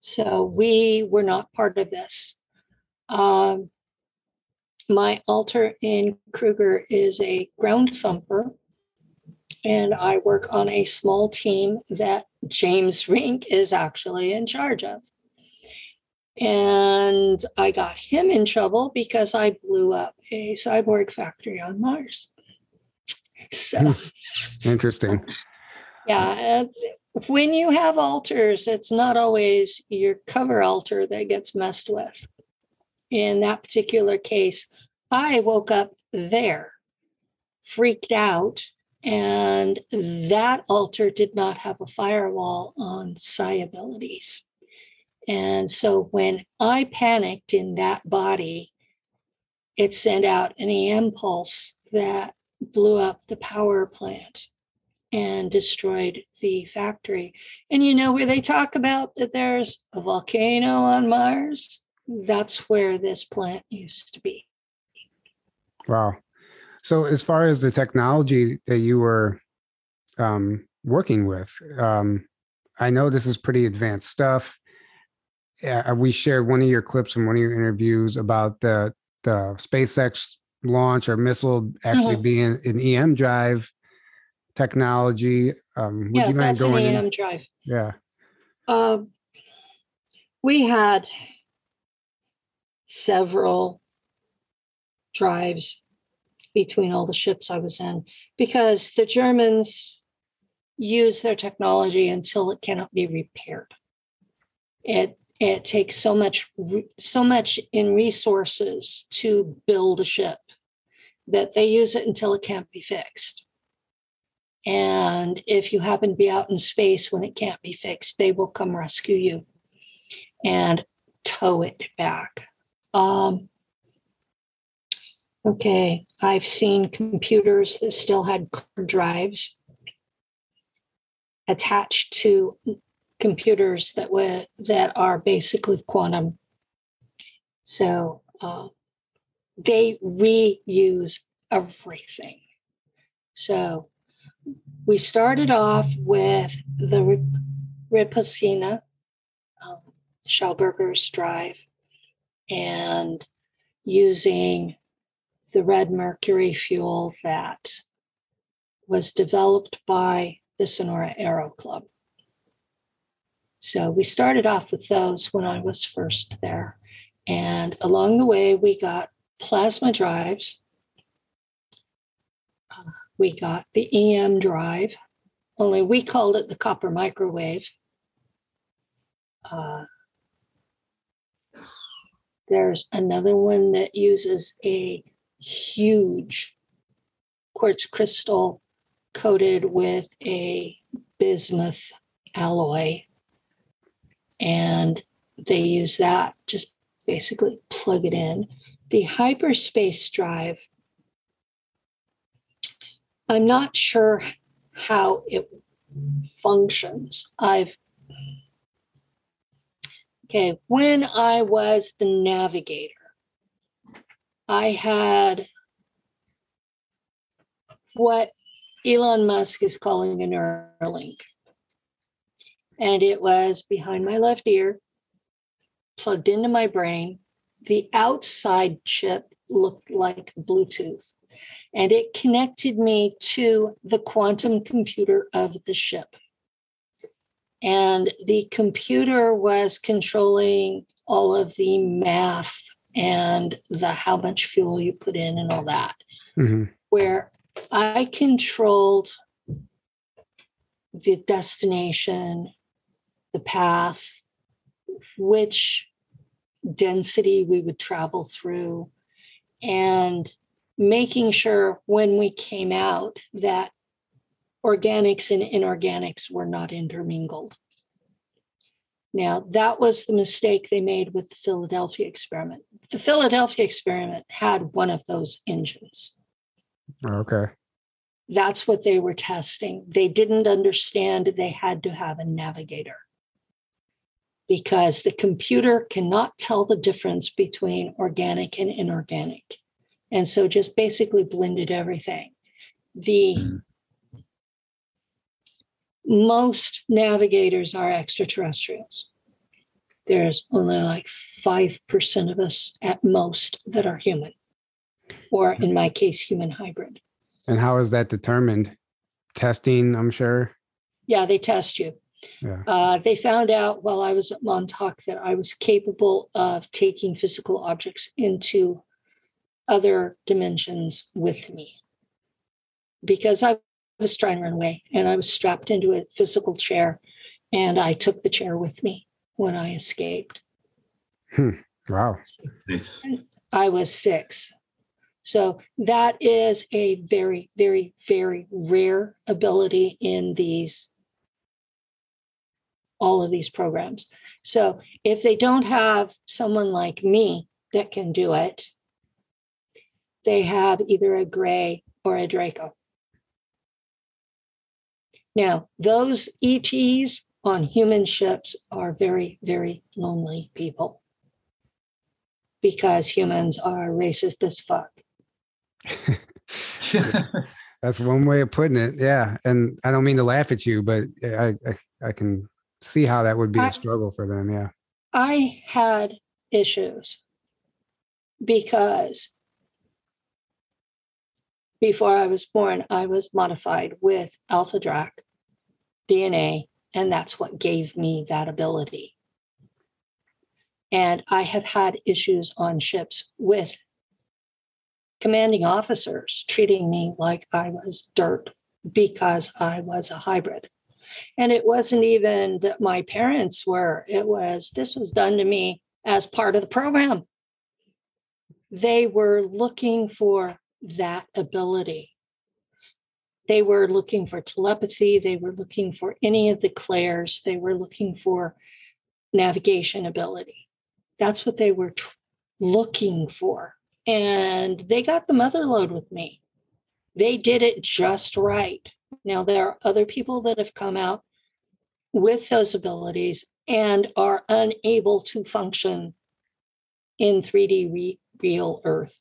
So we were not part of this. Um, my alter in Kruger is a ground thumper, and I work on a small team that James Rink is actually in charge of. And I got him in trouble because I blew up a cyborg factory on Mars. So, hmm. Interesting. yeah, when you have alters, it's not always your cover alter that gets messed with. In that particular case, I woke up there, freaked out, and that alter did not have a firewall on psi abilities. And so when I panicked in that body, it sent out an EM pulse that blew up the power plant. and destroyed the factory. And you know where they talk about that there's a volcano on Mars? That's where this plant used to be. Wow. So, as far as the technology that you were um, working with, um, I know this is pretty advanced stuff. Uh, we shared one of your clips from one of your interviews about the the SpaceX launch or missile actually mm-hmm. being an EM drive technology. Um, yeah, that's going an EM in? drive. Yeah. Um, we had several drives between all the ships I was in because the Germans use their technology until it cannot be repaired. It it takes so much so much in resources to build a ship that they use it until it can't be fixed. And if you happen to be out in space when it can't be fixed, they will come rescue you and tow it back. Um, okay, I've seen computers that still had drives attached to computers that were that are basically quantum. So uh, they reuse everything. So we started off with the Repulsine, um, Schauberger's drive, and using the red mercury fuel that was developed by the Sonora Aero Club. So we started off with those when I was first there. And along the way, we got plasma drives. Uh, we got the EM drive, only we called it the copper microwave. Uh, there's another one that uses a huge quartz crystal coated with a bismuth alloy. And they use that, just basically plug it in. The hyperspace drive, I'm not sure how it functions. I've okay, when I was the navigator, I had what Elon Musk is calling a Neuralink. And it was behind my left ear, plugged into my brain. The outside chip looked like Bluetooth, and it connected me to the quantum computer of the ship. And the computer was controlling all of the math and the how much fuel you put in and all that. Mm-hmm. Where I controlled the destination, the path, which density we would travel through, and making sure when we came out that organics and inorganics were not intermingled. Now, that was the mistake they made with the Philadelphia experiment. The Philadelphia experiment had one of those engines. Okay. That's what they were testing. They didn't understand they had to have a navigator because the computer cannot tell the difference between organic and inorganic. And so just basically blended everything. The mm. Most navigators are extraterrestrials. There's only like 5% of us at most that are human or in my case, human hybrid. And how is that determined? Testing, I'm sure. Yeah, they test you. Yeah. Uh, they found out while I was at Montauk that I was capable of taking physical objects into other dimensions with me because I was trying to run away and I was strapped into a physical chair and I took the chair with me when I escaped. Hmm. Wow. I was six. So that is a very, very, very rare ability in these all of these programs. So if they don't have someone like me that can do it, they have either a gray or a Draco. Now, those ETs on human ships are very, very lonely people because humans are racist as fuck. That's one way of putting it. Yeah. And I don't mean to laugh at you, but I, I, I can see how that would be I, a struggle for them. Yeah. I had issues because before I was born, I was modified with Alpha Drac DNA, and that's what gave me that ability. And I have had issues on ships with commanding officers treating me like I was dirt because I was a hybrid. And it wasn't even that my parents were, it was this was done to me as part of the program. They were looking for that ability. They were looking for telepathy. They were looking for any of the clairs. They were looking for navigation ability. That's what they were looking for. And they got the mother load with me. They did it just right. Now, there are other people that have come out with those abilities and are unable to function in 3D re- real Earth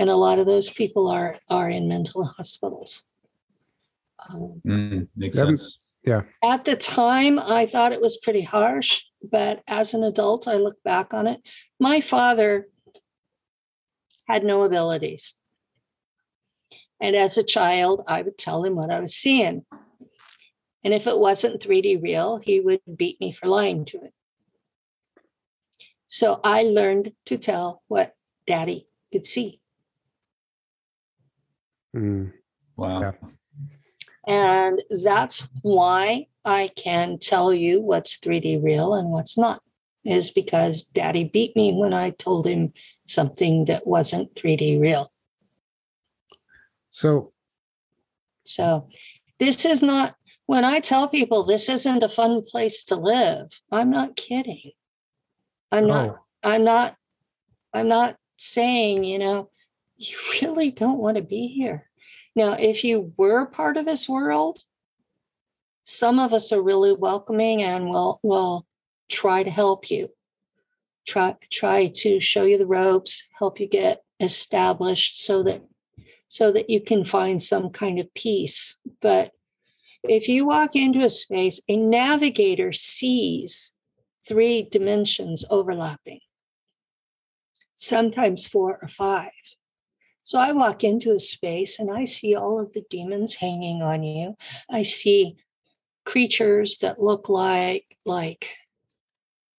and a lot of those people are are in mental hospitals. Um, mm, makes sense. Yeah. At the time, I thought it was pretty harsh, but as an adult, I look back on it. My father had no abilities. And as a child, I would tell him what I was seeing. And if it wasn't 3D real, he would beat me for lying to it. So I learned to tell what daddy could see. Mm. Wow. Yeah. And that's why I can tell you what's 3D real and what's not, is because daddy beat me when I told him something that wasn't 3D real. So, so this is not, when I tell people this isn't a fun place to live, I'm not kidding. I'm not, oh. I'm not, I'm not saying, you know, you really don't want to be here. Now, if you were part of this world, some of us are really welcoming and will will try to help you. Try try to show you the ropes, help you get established so that so that you can find some kind of peace. But if you walk into a space, a navigator sees three dimensions overlapping, sometimes four or five. So I walk into a space and I see all of the demons hanging on you. I see creatures that look like like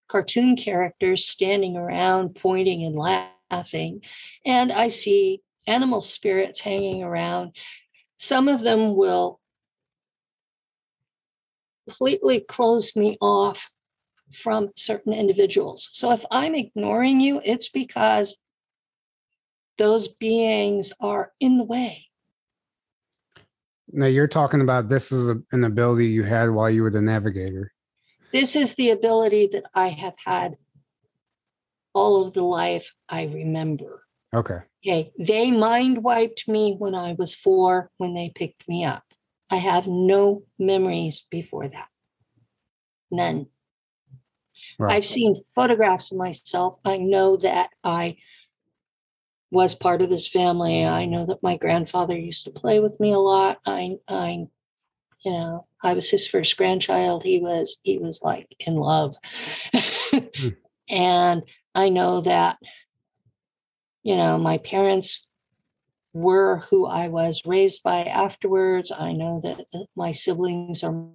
cartoon characters standing around pointing and laughing and I see animal spirits hanging around. Some of them will completely close me off from certain individuals. So if I'm ignoring you, it's because those beings are in the way. Now you're talking about this is a, an ability you had while you were the navigator. This is the ability that I have had all of the life I remember. Okay. Okay. They mind wiped me when I was four when they picked me up. I have no memories before that. None. Right. I've seen photographs of myself. I know that I was part of this family. I know that my grandfather used to play with me a lot. I, I, you know, I was his first grandchild. He was, he was like in love. mm. And I know that, you know, my parents were who I was raised by afterwards. I know that, that my siblings are,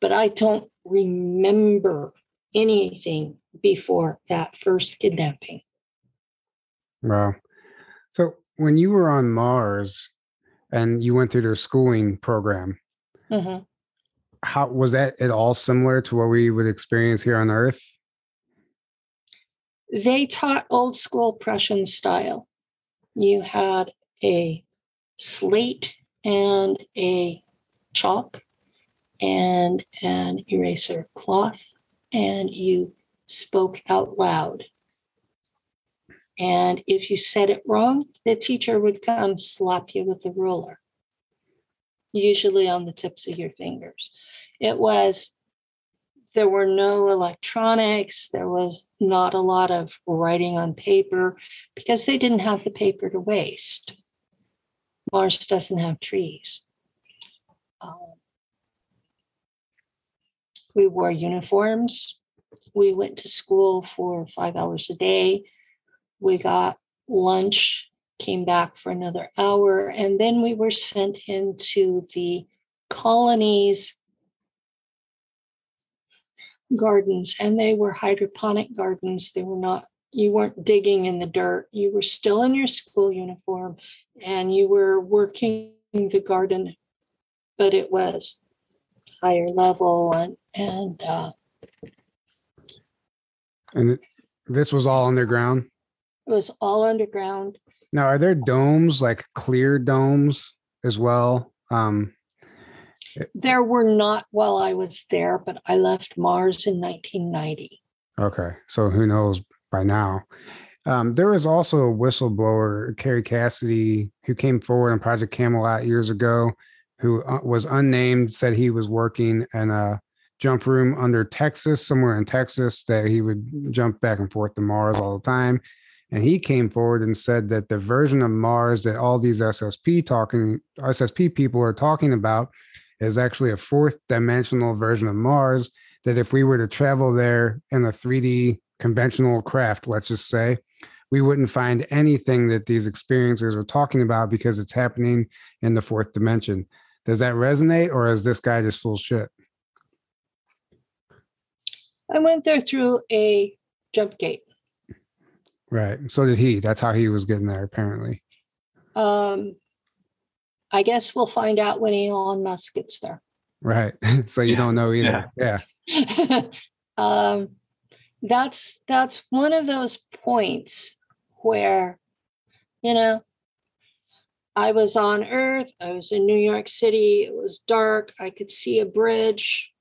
but I don't remember anything before that first kidnapping. Wow. So when you were on Mars and you went through their schooling program, mm-hmm. how was that at all similar to what we would experience here on Earth? They taught old school Prussian style. You had a slate and a chalk and an eraser cloth, and you spoke out loud and if you said it wrong, the teacher would come slap you with a ruler. usually on the tips of your fingers. It was, there were no electronics, there was not a lot of writing on paper because they didn't have the paper to waste. Mars doesn't have trees. Um, we wore uniforms. We went to school for five hours a day. We got lunch, came back for another hour, and then we were sent into the colonies gardens and they were hydroponic gardens. They were not you weren't digging in the dirt. You were still in your school uniform and you were working the garden but it was higher level and and uh, and this was all underground it was all underground. Now are there domes like clear domes as well? Um there were not while i was there but i left mars in 1990 okay so who knows by now. Um, there was also a whistleblower, Kerry Cassidy, who came forward in Project Camelot years ago, who uh, was unnamed, said he was working in a jump room under Texas, somewhere in Texas, that he would jump back and forth to Mars all the time. And he came forward and said that the version of Mars that all these SSP talking SSP people are talking about is actually a fourth dimensional version of Mars. That if we were to travel there in a 3D conventional craft, let's just say, we wouldn't find anything that these experiencers are talking about because it's happening in the fourth dimension. Does that resonate, or is this guy just full shit? I went there through a jump gate. Right. So did he. That's how he was getting there, apparently. Um, I guess we'll find out when Elon Musk gets there. Right. so you yeah. don't know either. Yeah. yeah. um, that's that's one of those points where, you know, I was on Earth, I was in New York City, it was dark, I could see a bridge.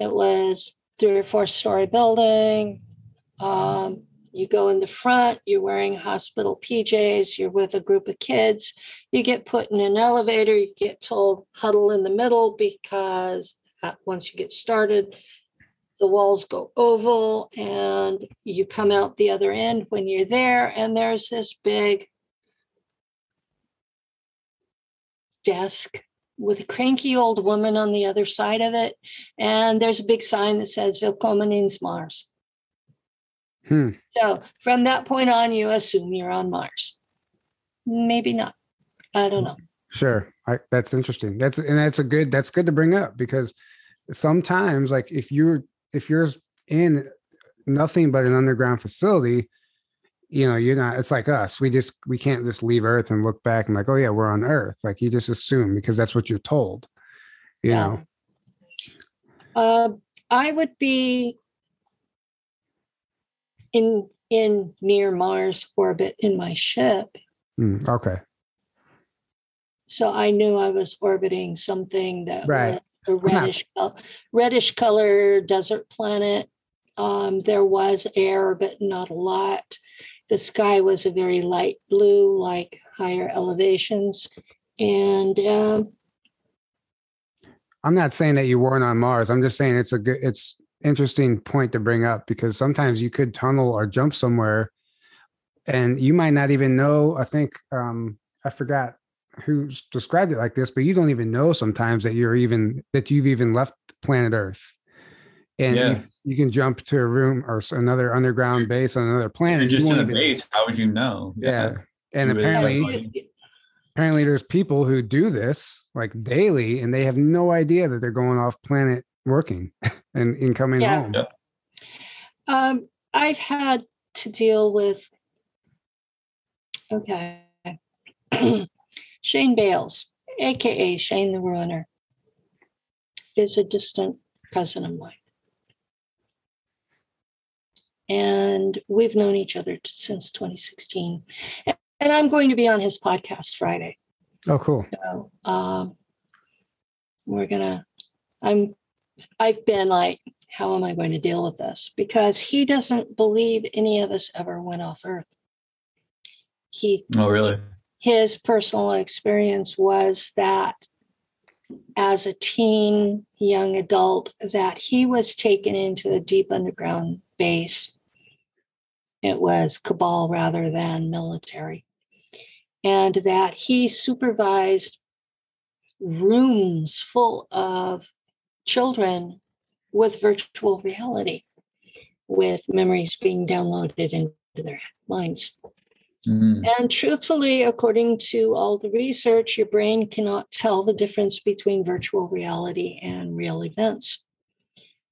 It was three or four story building. Um, you go in the front, you're wearing hospital PJs, you're with a group of kids, you get put in an elevator, you get told huddle in the middle because uh, once you get started, the walls go oval and you come out the other end when you're there and there's this big desk with a cranky old woman on the other side of it and there's a big sign that says Willkommen ins Mars. Hmm. So from that point on, you assume you're on Mars. Maybe not. I don't know. Sure, I, that's interesting. That's and that's a good. That's good to bring up because sometimes, like if you're if you're in nothing but an underground facility, you know, you're not, it's like us. We just, we can't just leave Earth and look back and like, oh, yeah, we're on Earth. Like you just assume because that's what you're told, you yeah. know. Uh, I would be in in near Mars orbit in my ship. Mm, okay. So I knew I was orbiting something that right a reddish reddish color desert planet. Um, there was air, but not a lot. The sky was a very light blue, like higher elevations, and um, I'm not saying that you weren't on Mars. I'm just saying it's a good, it's interesting point to bring up because sometimes you could tunnel or jump somewhere, and you might not even know. I think um, I forgot who described it like this, but you don't even know sometimes that you're even that you've even left planet Earth. And yeah. you, you, can jump to a room or another underground base on another planet. You're just you in a even, base. How would you know? Yeah. yeah. And you apparently, apparently there's people who do this like daily and they have no idea that they're going off planet working and, in coming yeah. home. Um, I've had to deal with, okay. Shane Bales, aka Shane the Ruiner, is a distant cousin of mine. And we've known each other since 2016. And I'm going to be on his podcast Friday. Oh, cool. So um, we're gonna I'm I've been like, how am I going to deal with this? Because he doesn't believe any of us ever went off Earth. He Oh really? his personal experience was that as a teen, young adult, that he was taken into a deep underground base. It was cabal rather than military. And that he supervised rooms full of children with virtual reality, with memories being downloaded into their minds. Mm. And truthfully, according to all the research, your brain cannot tell the difference between virtual reality and real events.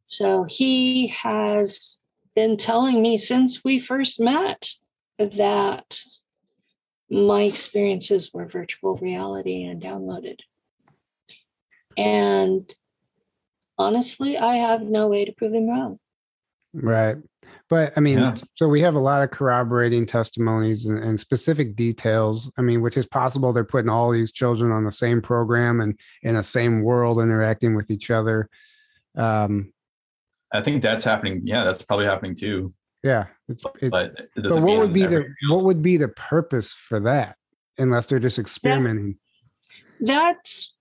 So he has been telling me since we first met that my experiences were virtual reality and downloaded. And honestly, I have no way to prove him wrong. Right. But I mean, yeah. so we have a lot of corroborating testimonies and, and, specific details. I mean, which is possible they're putting all these children on the same program and in the same world interacting with each other. Um, I think that's happening. Yeah, that's probably happening too. Yeah, it's, it, but, it but what would be the what would be the purpose for that unless they're just experimenting? That's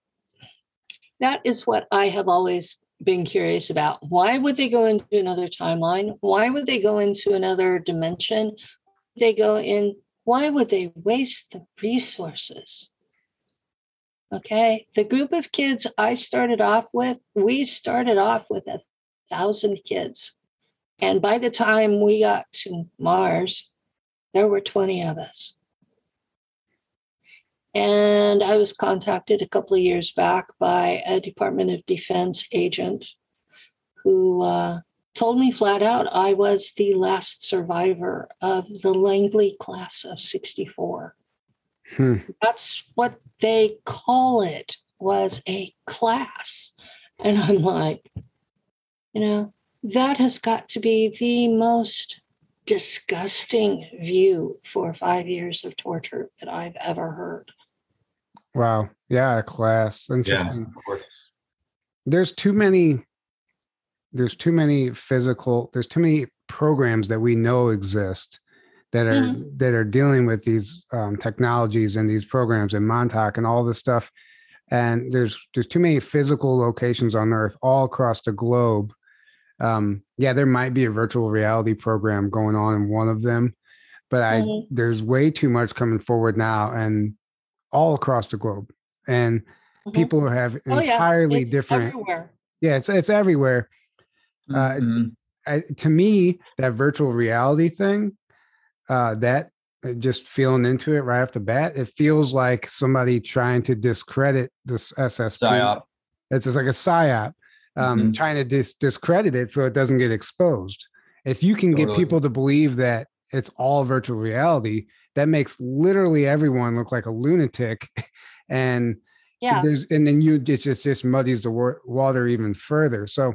that is what I have always been curious about. Why would they go into another timeline? Why would they go into another dimension? They go in, why would they waste the resources? Okay. The group of kids I started off with, we started off with a thousand kids. And by the time we got to Mars, there were 20 of us. And I was contacted a couple of years back by a Department of Defense agent who uh, told me flat out I was the last survivor of the Langley class of 64. Hmm. That's what they call it, was a class. And I'm like, you know, that has got to be the most disgusting view for five years of torture that I've ever heard. Wow. Yeah, class. Interesting. Yeah, there's too many there's too many physical there's too many programs that we know exist that are mm-hmm. that are dealing with these um, technologies and these programs and Montauk and all this stuff. And there's there's too many physical locations on Earth all across the globe. Um, yeah, there might be a virtual reality program going on in one of them, but I mm-hmm. there's way too much coming forward now, and all across the globe, and mm-hmm. people have oh, entirely yeah. different. Everywhere. Yeah, it's it's everywhere. Uh, mm-hmm. I, to me, that virtual reality thing, uh, that uh, just feeling into it right off the bat, it feels like somebody trying to discredit this SSP. Psyop. It's just like a psyop, um, mm-hmm. trying to dis- discredit it so it doesn't get exposed. If you can totally. get people to believe that it's all virtual reality, that makes literally everyone look like a lunatic. And yeah. and then you it just just muddies the water even further. So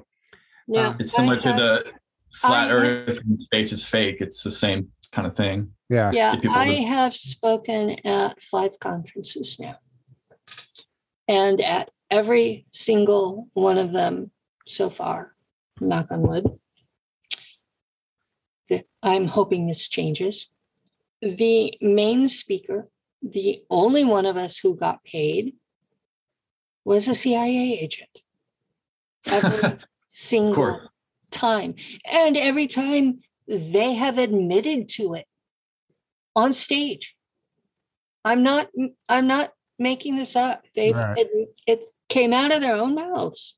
yeah. um, it's similar to the flat I earth have, space is fake. It's the same kind of thing. Yeah. Yeah i to, have spoken at five conferences now. And at every single one of them so far knock on wood i'm hoping this changes the main speaker, the only one of us who got paid, was a CIA agent. Every single time. And every time they have admitted to it on stage. I'm not I'm not making this up. They right. it, it came out of their own mouths.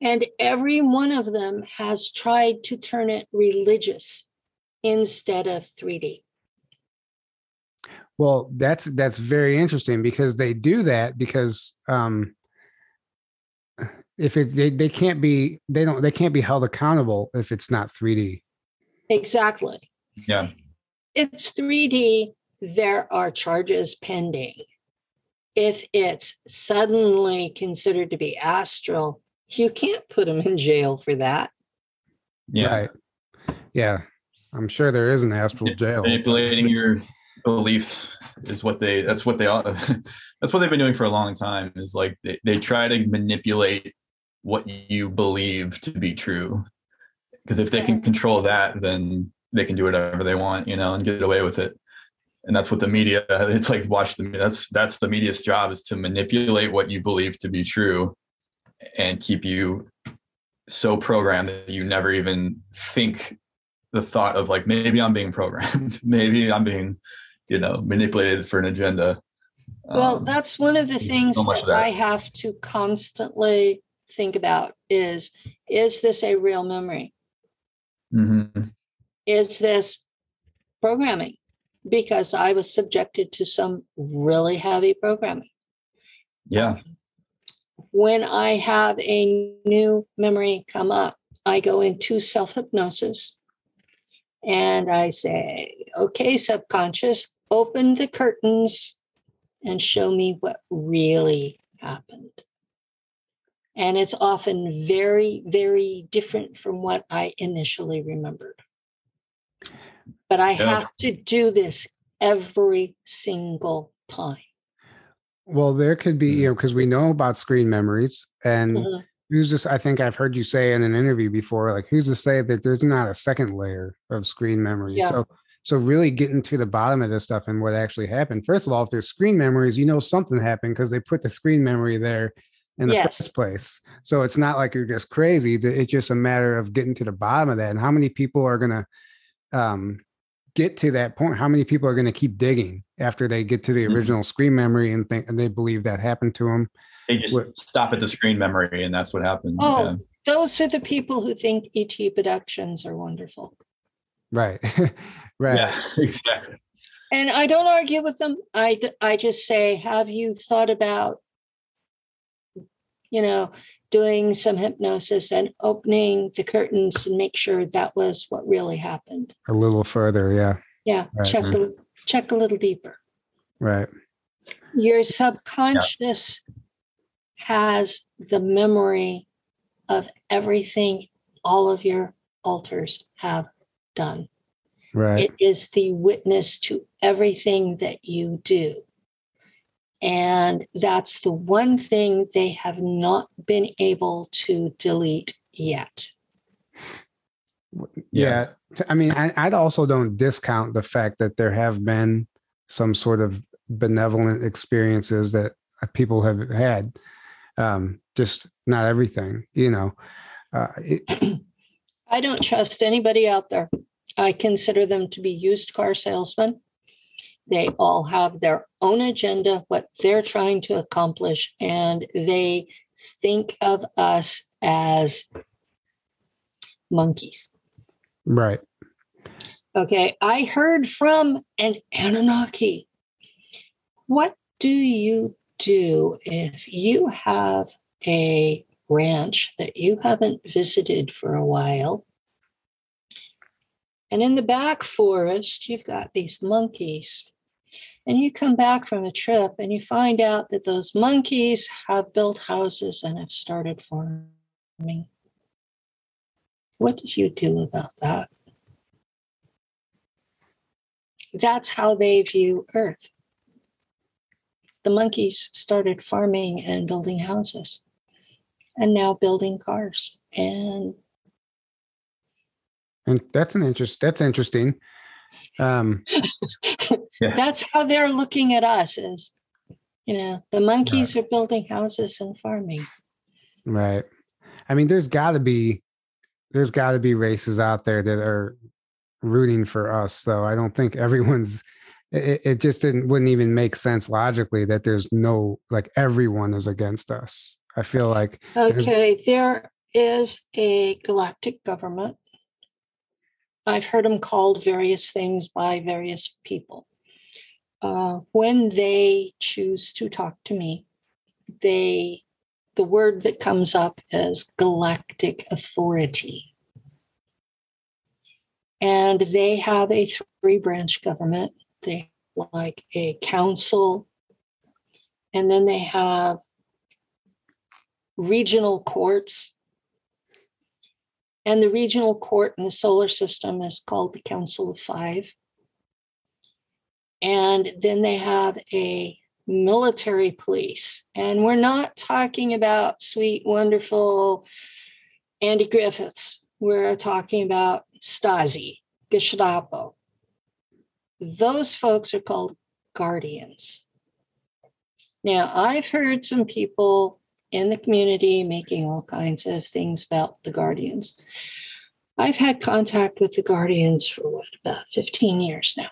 And every one of them has tried to turn it religious instead of 3D. Well, that's that's very interesting because they do that because um, if it they, they can't be they don't they can't be held accountable if it's not 3D. Exactly. Yeah. It's 3D, there are charges pending. If it's suddenly considered to be astral, you can't put them in jail for that. Yeah. Right. Yeah. I'm sure there is an astral jail. Manipulating your beliefs is what they that's what they are that's what they've been doing for a long time is like they, they try to manipulate what you believe to be true because if they can control that then they can do whatever they want you know and get away with it and that's what the media it's like watch the that's that's the media's job is to manipulate what you believe to be true and keep you so programmed that you never even think the thought of like maybe i'm being programmed maybe i'm being you know manipulated for an agenda well um, that's one of the things so that, that i have to constantly think about is is this a real memory mm-hmm. is this programming because I was subjected to some really heavy programming. Yeah. When I have a new memory come up, I go into self hypnosis and I say, okay, subconscious, open the curtains and show me what really happened. And it's often very, very different from what I initially remembered. But I yeah. have to do this every single time. Well, there could be, you know, because we know about screen memories and mm-hmm. Who's this? I think I've heard you say in an interview before, like who's to say that there's not a second layer of screen memory? Yeah. So so really getting to the bottom of this stuff and what actually happened. First of all, if there's screen memories, you know something happened because they put the screen memory there in the yes. first place. So it's not like you're just crazy. It's just a matter of getting to the bottom of that. And how many people are gonna um, get to that point, how many people are going to keep digging after they get to the mm-hmm. original mm-hmm. screen memory and think and they believe that happened to them? They just what, stop at the screen memory, and that's what happened. Oh, yeah. those are the people who think ET productions are wonderful. Right, right. Yeah, exactly. And I don't argue with them. I I just say, have you thought about, you know, doing some hypnosis and opening the curtains and make sure that was what really happened. A little further, yeah. Yeah, right. check a, check a little deeper. Right. Your subconscious yeah. Has the memory of everything all of your alters have done. Right. It is the witness to everything that you do. And that's the one thing they have not been able to delete yet. Yeah. I mean, I, I also don't discount the fact that there have been some sort of benevolent experiences that people have had. Um, just not everything, you know. Uh, it, I don't trust anybody out there. I consider them to be used car salesmen. They all have their own agenda, what they're trying to accomplish, and they think of us as monkeys. Right. Okay. I heard from an Anunnaki. What do you do if you have a ranch that you haven't visited for a while? And in the back forest, you've got these monkeys and you come back from a trip and you find out that those monkeys have built houses and have started farming. What did you do about that? That's how they view Earth. The monkeys started farming and building houses and now building cars and and that's an interest that's interesting um, yeah. That's how they're looking at us is you know, the monkeys right. are building houses and farming. Right. I mean, there's got to be, there's got to be races out there that are rooting for us. So I don't think everyone's. It, it just didn't wouldn't even make sense logically that there's no like everyone is against us. I feel like okay, there is a galactic government I've heard them called various things by various people. Uh, when they choose to talk to me, they the word that comes up is galactic authority. And they have a three branch government. They like a council, and then they have regional courts and the regional court in the solar system is called the Council of Five. And then they have a military police. And we're not talking about sweet, wonderful Andy Griffiths. We're talking about Stasi, Gestapo. Those folks are called guardians. Now, I've heard some people in the community making all kinds of things about the guardians. I've had contact with the guardians for what, about 15 years now.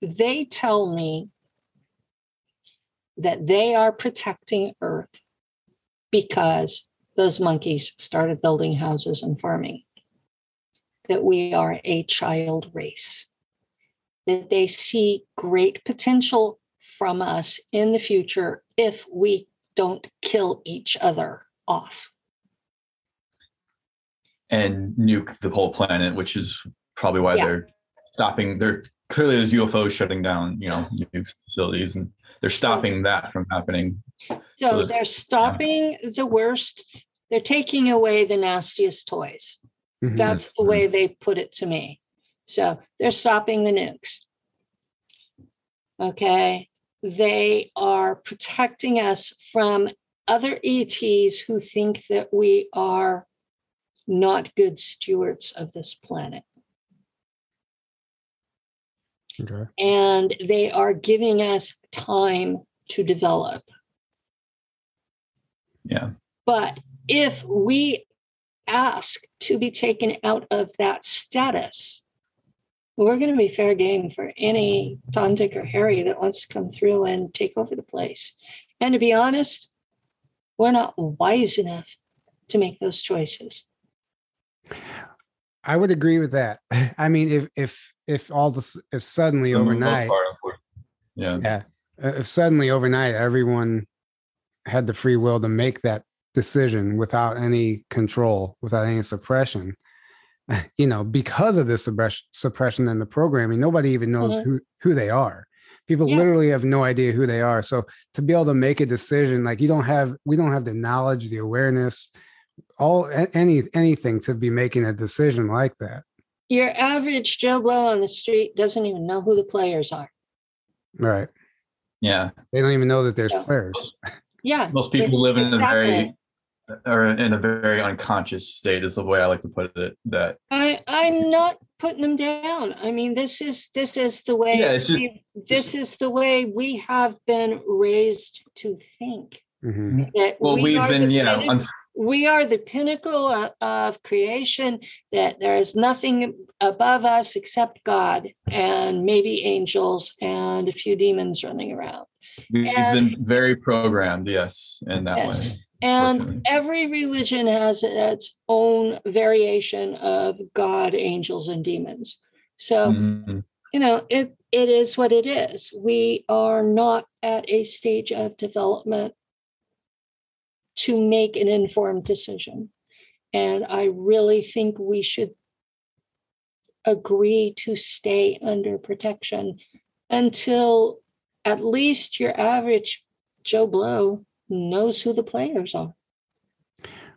They tell me that they are protecting Earth because those monkeys started building houses and farming, that we are a child race, that they see great potential from us in the future if we don't kill each other off. And nuke the whole planet, which is probably why yeah. they're stopping. They're clearly there's UFOs shutting down, you know, nukes facilities, and they're stopping that from happening. So, so they're stopping the worst. They're taking away the nastiest toys. Mm-hmm. That's the way they put it to me. So they're stopping the nukes. Okay. They are protecting us from other ETs who think that we are not good stewards of this planet. Okay. And they are giving us time to develop. Yeah. But if we ask to be taken out of that status, we're going to be fair game for any Tom, Dick, or Harry that wants to come through and take over the place. And to be honest, we're not wise enough to make those choices. I would agree with that. I mean, if if if all this if suddenly overnight, yeah, yeah, uh, if suddenly overnight everyone had the free will to make that decision without any control, without any suppression, you know, because of the suppression suppression and the programming, nobody even knows mm-hmm. who who they are. People yeah. literally have no idea who they are. So to be able to make a decision, like you don't have, we don't have the knowledge, the awareness, all any anything to be making a decision like that. Your average Joe Blow on the street doesn't even know who the players are. Right. Yeah. They don't even know that there's players. Yeah. Most people live in exactly. a very or in a very unconscious state is the way I like to put it. That I I'm not putting them down. I mean, this is this is the way yeah, just, we, this is the way we have been raised to think. Mm-hmm. well, we have been, you know, we are the pinnacle of, of, creation. That there is nothing above us except God and maybe angels and a few demons running around. We've and, been very programmed, yes, in that yes. way. And every religion has its own variation of God, angels, and demons. So, mm-hmm. you know, it it is what it is. We are not at a stage of development to make an informed decision. And I really think we should agree to stay under protection until at least your average Joe Blow knows who the players are.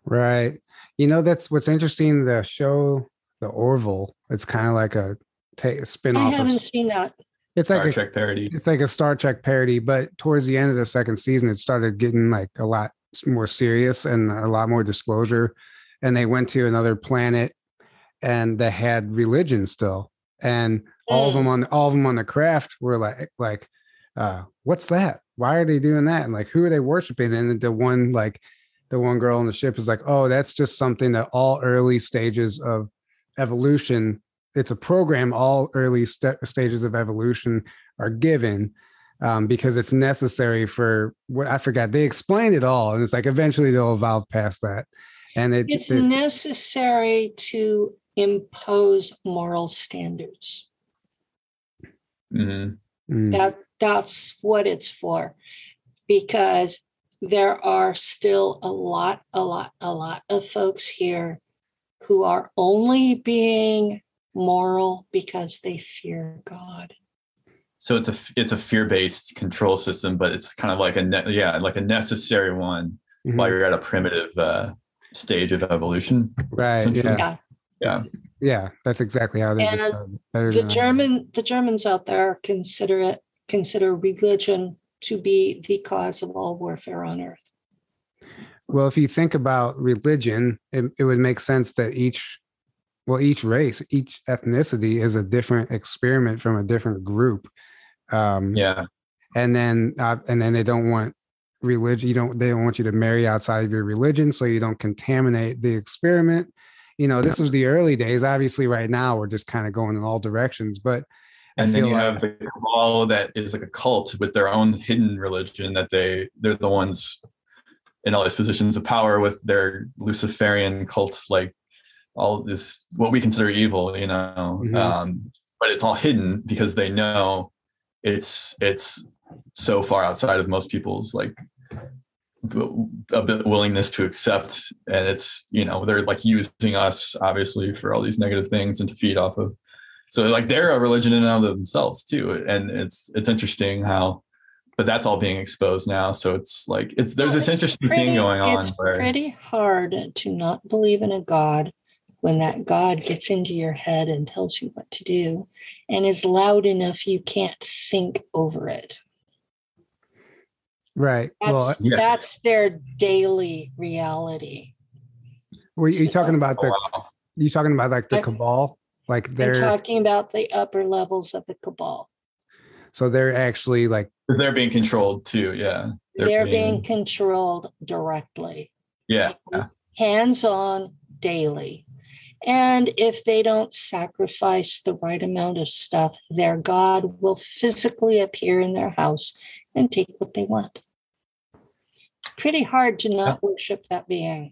Right. You know, that's what's interesting. The show, The Orville, it's kind of like a t- spin off. I haven't of, seen that. It's like Star a Trek parody. It's like a Star Trek parody, but towards the end of the second season, it started getting like a lot more serious and a lot more disclosure. And they went to another planet, and they had religion still, and all mm. of them on all of them on the craft were like like, uh, what's that? Why are they doing that? And like, who are they worshiping? And the one, like, the one girl on the ship is like, oh, that's just something that all early stages of evolution, it's a program, all early st- stages of evolution are given um, because it's necessary for what I forgot. They explained it all. And it's like, eventually they'll evolve past that. And it, it's necessary to impose moral standards. Mm-hmm. Mm. That that's what it's for. Because there are still a lot, a lot, a lot of folks here who are only being moral because they fear God. So it's a it's a fear based control system, but it's kind of like a ne- yeah like a necessary one mm-hmm. while you're at a primitive uh, stage of evolution. Right. Yeah. yeah. Yeah. That's exactly how they. And the German the Germans out there consider it consider religion to be the cause of all warfare on earth. Well, if you think about religion, it, it would make sense that each well each race each ethnicity is a different experiment from a different group. Um yeah. and then uh, and then they don't want religion you don't they don't want you to marry outside of your religion so you don't contaminate the experiment. You know this was the early days. Obviously right now we're just kind of going in all directions but and then you like, have the cabal that is like a cult with their own hidden religion that they they're the ones in all these positions of power with their luciferian cults like all this what we consider evil you know mm-hmm. um, but it's all hidden because they know it's it's so far outside of most people's like a bit willingness to accept and it's you know they're like using us obviously for all these negative things and to feed off of so like they're a religion in and of themselves too and it's it's interesting how but that's all being exposed now so it's like it's there's this interesting pretty, thing going on it's where, pretty hard to not believe in a god when that god gets into your head and tells you what to do and is loud enough you can't think over it Right. That's, well, yeah. that's their daily reality. Were you so, talking about the? Oh, wow. You talking about like the cabal? Like they're I'm talking about the upper levels of the cabal. So they're actually like they're being controlled too. Yeah, they're, they're being, being, controlled directly. Yeah, hands on daily. And if they don't sacrifice the right amount of stuff, their God will physically appear in their house and take what they want pretty hard to not worship that being.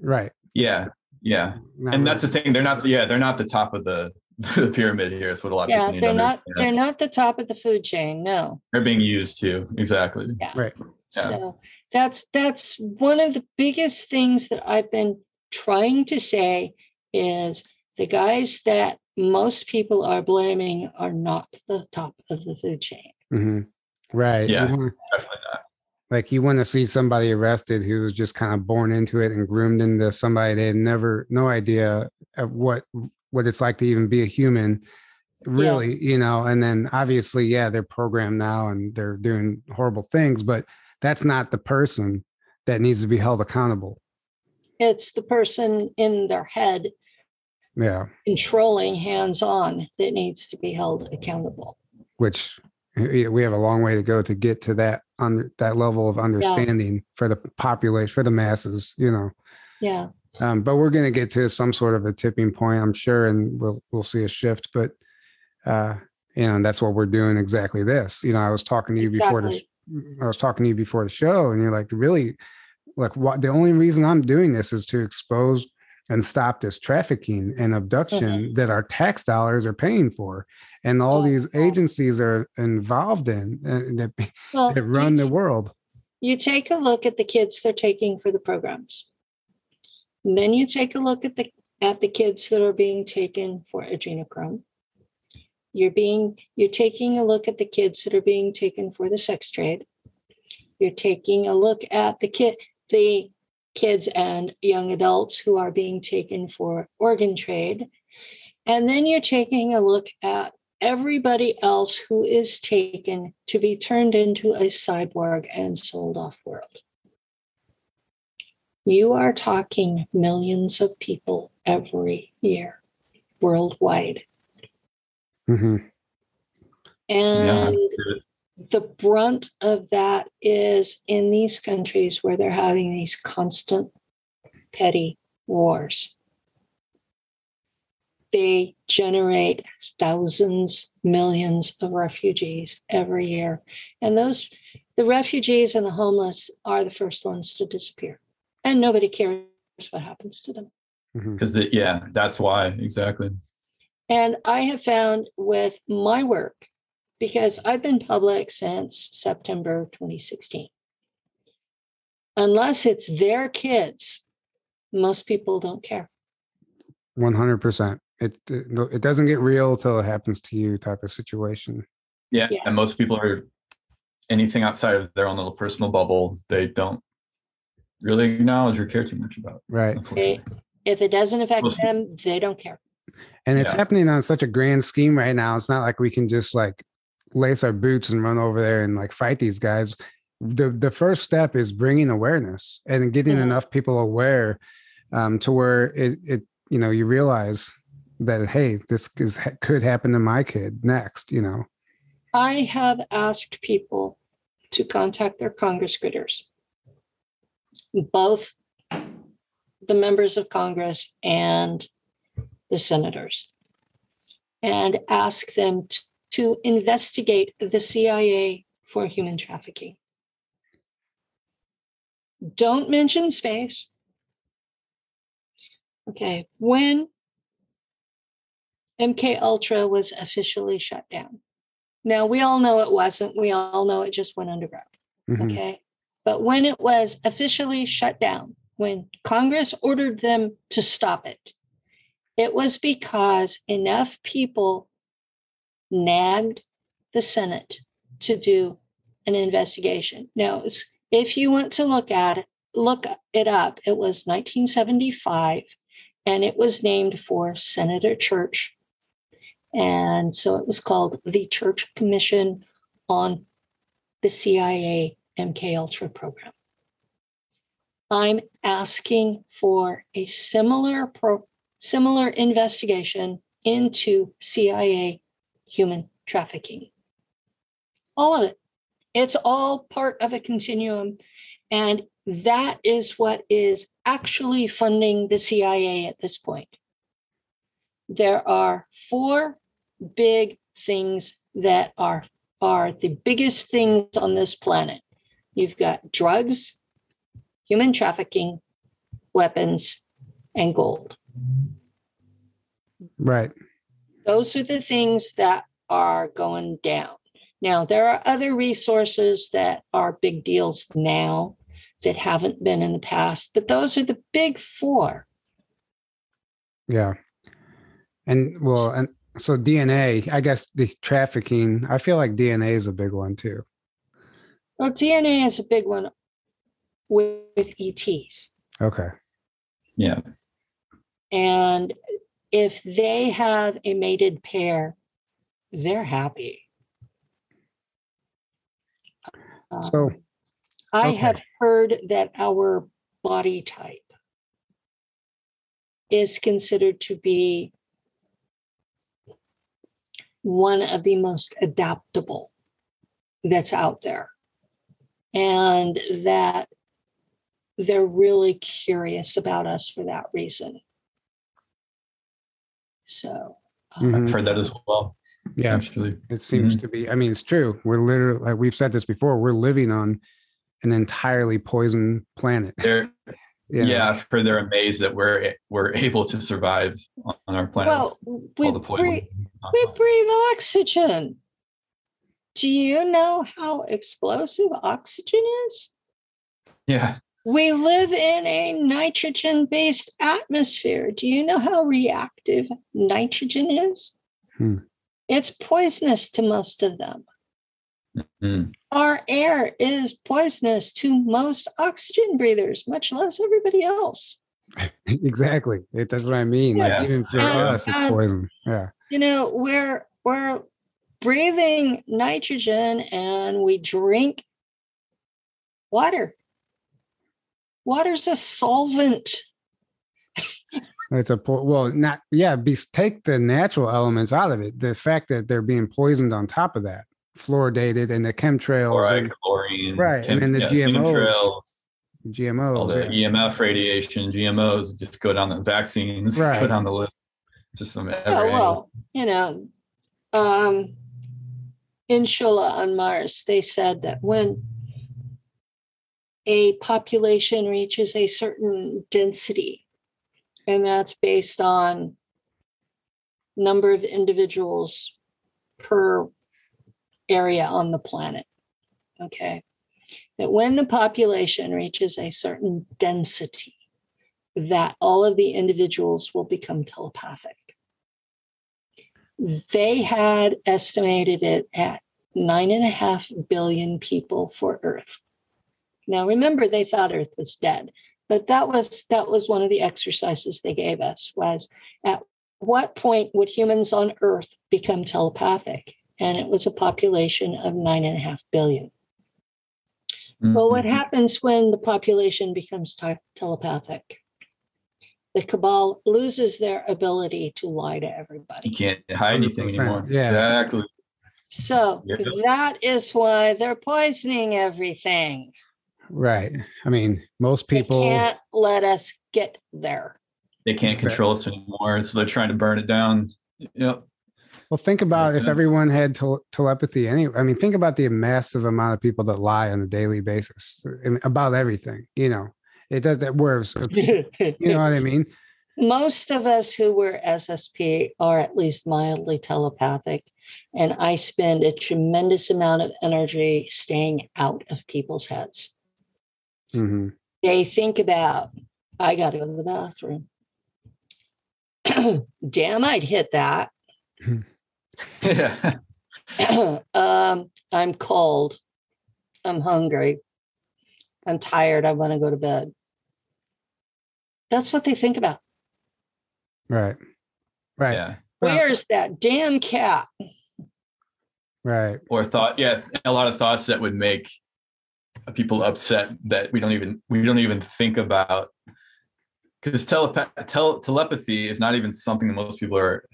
Right. Yeah. Yeah. Not and that's the thing. They're not, yeah, they're not the top of the, the pyramid here. Is what a lot of yeah, they're not, they're not the top of the food chain. No. They're being used too. Exactly. Yeah. Right. Yeah. So that's, that's one of the biggest things that I've been trying to say is the guys that most people are blaming are not the top of the food chain. Mm-hmm. Right. Yeah. Definitely not. Like you want to see somebody arrested who was just kind of born into it and groomed into somebody they had never no idea of what what it's like to even be a human really yeah. you know? And then obviously yeah they're programmed now and they're doing horrible things but that's not the person that needs to be held accountable. It's the person in their head yeah. controlling hands on that needs to be held accountable. Which we have a long way to go to get to that on that level of understanding yeah. for the population for the masses you know yeah um, but we're going to get to some sort of a tipping point i'm sure and we'll we'll see a shift but uh you know and that's what we're doing exactly this you know i was talking to you exactly. before the i was talking to you before the show and you're like really like what the only reason i'm doing this is to expose and stop this trafficking and abduction mm-hmm. that our tax dollars are paying for. And all oh, these agencies are involved in uh, that, well, that run the world. you take a look at the kids they're taking for the programs. And then you take a look at the at the kids that are being taken for adrenochrome. You're being you're taking a look at the kids that are being taken for the sex trade. You're taking a look at the kid the kids and young adults who are being taken for organ trade. And then you're taking a look at everybody else who is taken to be turned into a cyborg and sold off world. You are talking millions of people every year worldwide. Mm-hmm. And yeah the brunt of that is in these countries where they're having these constant petty wars. They generate thousands, millions of refugees every year. And those, the refugees and the homeless are the first ones to disappear. And nobody cares what happens to them. Because, mm-hmm. yeah, that's why, exactly. And I have found with my work because I've been public since September 2016. Unless it's their kids, most people don't care. 100%. It, it, it doesn't get real till it happens to you type of situation. Yeah, yeah. And most people are anything outside of their own little personal bubble, they don't really acknowledge or care too much about. Right. if it doesn't affect them, they don't care. And it's yeah. happening on such a grand scheme right now. It's not like we can just like lace our boots and run over there and like fight these guys the the first step is bringing awareness and getting enough people aware um, to where it, it you know you realize that hey this is could happen to my kid next you know? I have asked people to contact their congress critters. Both the members of congress and the senators and ask them to, investigate the cia for human trafficking don't mention space okay when MK Ultra was officially shut down. Now we all know it wasn't. We all know it just went underground. Mm-hmm. Okay. But when it was officially shut down, when Congress ordered them to stop it, it was because enough people nagged the Senate to do an investigation. Now, if you want to look at it, look it up, it was 1975 and it was named for Senator Church and so it was called the Church Commission on the CIA MK Ultra program. I'm asking for a similar pro, similar investigation into CIA human trafficking. All of it. It's all part of a continuum. And that is what is actually funding the CIA at this point there are four big things that are are the biggest things on this planet. You've got drugs, human trafficking, weapons, and gold. Right. Those are the things that are going down. Now, there are other resources that are big deals now that haven't been in the past, but those are the big four. Yeah. And well, and so DNA, I guess the trafficking, I feel like DNA is a big one too. Well, DNA is a big one with, with ETs. Okay. Yeah. And if they have a mated pair, they're happy. So um, I have heard that our body type is considered to be one of the most adaptable that's out there. And that they're really curious about us for that reason. So um, mm-hmm. I've heard that as well. Yeah, actually, it seems mm-hmm. to be. I mean, it's true. We're literally, like we've said this before, we're living on an entirely poisoned planet. They're, yeah. yeah, I've heard they're amazed that we're we're able to survive on our planet. Well, we breathe, we breathe oxygen. Do you know how explosive oxygen is? Yeah. We live in a nitrogen based atmosphere. Do you know how reactive nitrogen is? Hmm. It's poisonous to most of them. Mm-hmm. Our air is poisonous to most oxygen breathers, much less everybody else. exactly. It, that's what I mean. Yeah. Like even for and, us, it's and, poison. Yeah. You know, we're we're breathing nitrogen and we drink water. Water's a solvent. It's a well, not yeah. Be, take the natural elements out of it. The fact that they're being poisoned on top of that fluoridated and the chemtrails Fluoride, and, chlorine, right chem, and then the yeah, GMOs, chemtrails, GMOs, all the yeah. EMF radiation, GMOs, just go down the vaccines, right. go down the list. Just some every oh, well, you know, um, in Shula on Mars, they said that when a population reaches a certain density, and that's based on number of individuals per area on the planet. Okay. That when the population reaches a certain density, that all of the individuals will become telepathic. They had estimated it at nine and a half billion people for Earth. Now remember, they thought Earth was dead, but that was that was one of the exercises they gave us was at what point would humans on Earth become telepathic? and it was a population of nine and a half billion. Mm-hmm. Well, what happens when the population becomes t- telepathic? the cabal loses their ability to lie to everybody. You can't hide anything anymore. Yeah. Exactly. So Yeah. that is why they're poisoning everything. Right. I mean, most people. they can't let us get there. They can't Exactly. control us anymore. So they're trying to burn it down. Yep. Well, think about Makes if sense. everyone had tel- telepathy. Any, I mean, think about the massive amount of people that lie on a daily basis I mean, about everything. You know, it does that. Worse. You know what I mean? Most of us who were SSP are at least mildly telepathic. And I spend a tremendous amount of energy staying out of people's heads. Hmm They think about, I got to go to the bathroom. Damn, I'd hit that. Yeah. um, I'm cold. I'm hungry. I'm tired. I want to go to bed. That's what they think about. Right. Right. Yeah. Well- Where's that damn cat? Right. Or thought, yeah, a lot of thoughts that would make people upset that we don't even we don't even think about because telepath tel- telepathy is not even something that most people are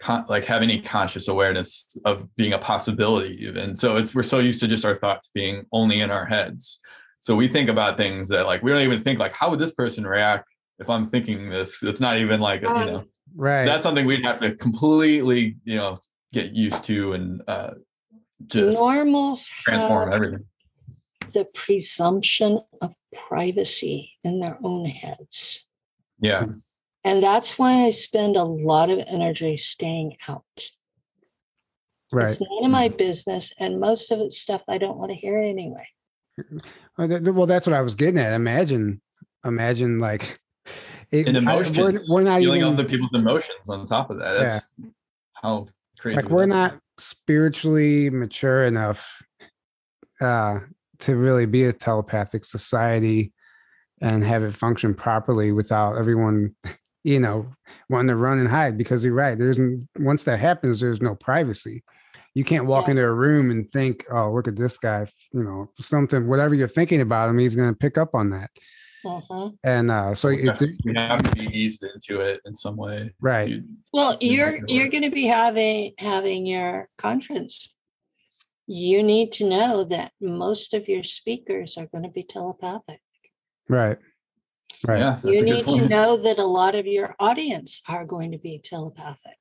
con- like have any conscious awareness of being a possibility even. So it's we're so used to just our thoughts being only in our heads. So we think about things that like we don't even think like how would this person react if i'm thinking this? It's not even like you know Um, Right. that's something we'd have to completely you know get used to and uh just Normals transform have everything the presumption of privacy in their own heads. yeah And that's why I spend a lot of energy staying out. right. It's none of my business. And most of it's stuff I don't want to hear anyway. Well, that's what I was getting at. Imagine, imagine like it, and I- emotions we're, we're not feeling even other people's emotions on top of that that's how crazy like we're that not spiritually mature enough uh to really be a telepathic society and have it function properly without everyone you know wanting to run and hide because you're right there's once that happens there's no privacy you can't walk Yeah. into a room and think oh look at this guy you know something whatever you're thinking about him he's going to pick up on that Mhm. and uh so we it, have, have to be eased into it in some way right You- Well, Yeah, you're you're going to be having having your conference. You need to know that most of your speakers are going to be telepathic. right right yeah you need to know that a lot of your audience are going to be telepathic.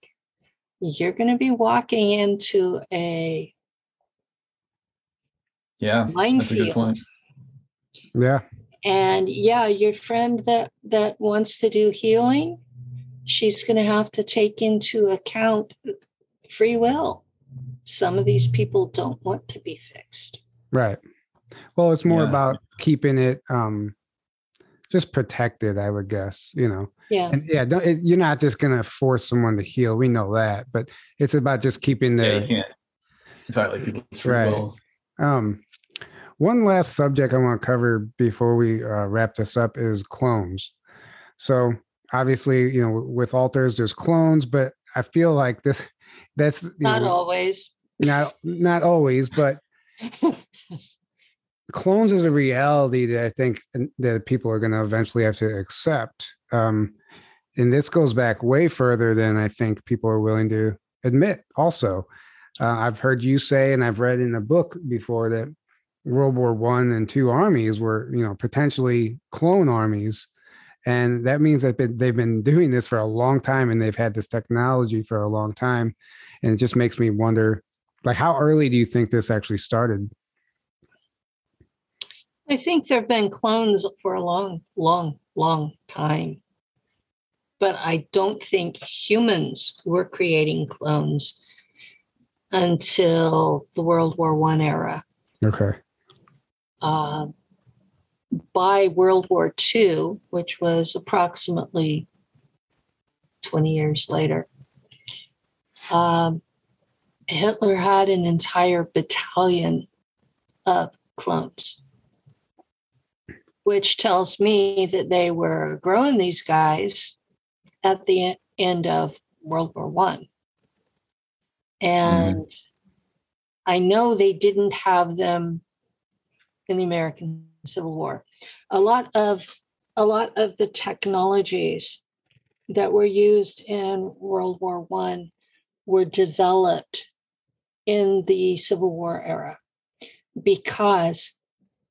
You're going to be walking into a yeah that's a good minefield. point yeah And yeah, your friend that that wants to do healing, she's going to have to take into account uh, free will. Some of these people don't want to be fixed. Right. Well, it's more Yeah. about keeping it um just protected, I would guess, you know. Yeah. And yeah, don't, it, you're not just going to force someone to heal. We know that, but it's about just keeping yeah their you can't violate people's Right. will um one last subject I want to cover before we uh, wrap this up is clones. So, obviously, you know, with alters there's clones, but I feel like this that's Not know, always. not not always, but clones is a reality that I think that people are going to eventually have to accept. Um, and this goes back way further than I think people are willing to admit. Also, uh, I've heard you say, and I've read in a book before that World War One and two armies were, you know, potentially clone armies, and that means that they've been doing this for a long time, and they've had this technology for a long time, and it just makes me wonder, like, how early do you think this actually started? I think there have been clones for a long, long, long time. But I don't think humans were creating clones until the World War One era. Okay. Uh, by World War II, which was approximately 20 years later, um, Hitler had an entire battalion of clones, which tells me that they were growing these guys at the end of World War One. And I know they didn't have them in the American Civil War. A lot of a lot of the technologies that were used in World War One were developed in the Civil War era because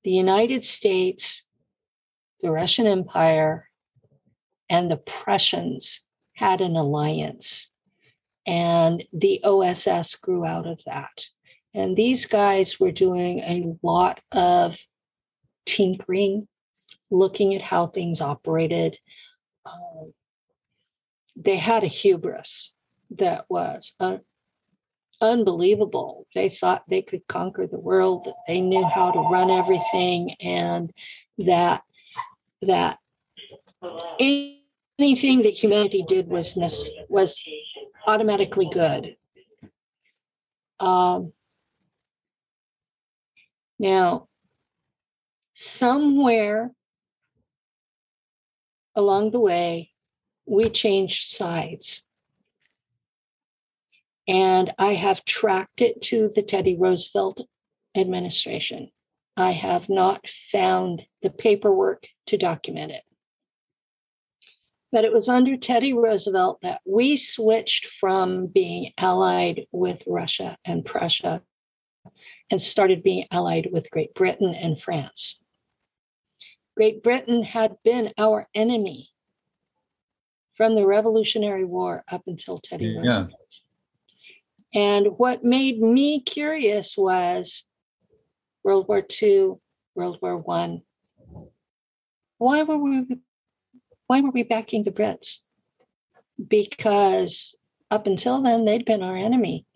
the United States, the Russian Empire, and the Prussians had an alliance. And the OSS grew out of that. And these guys were doing a lot of tinkering, looking at how things operated. Um, they had a hubris that was unbelievable. They thought they could conquer the world, that they knew how to run everything, and that that anything that humanity did was was automatically good. Um, now, somewhere along the way, we changed sides. And I have tracked it to the Teddy Roosevelt administration. I have not found the paperwork to document it. But it was under Teddy Roosevelt that we switched from being allied with Russia and Prussia and started being allied with Great Britain and France. Great Britain had been our enemy from the Revolutionary War up until Teddy yeah. Roosevelt. And what made me curious was World War II, World War One. Why were we why were we backing the Brits? Because up until then they'd been our enemy.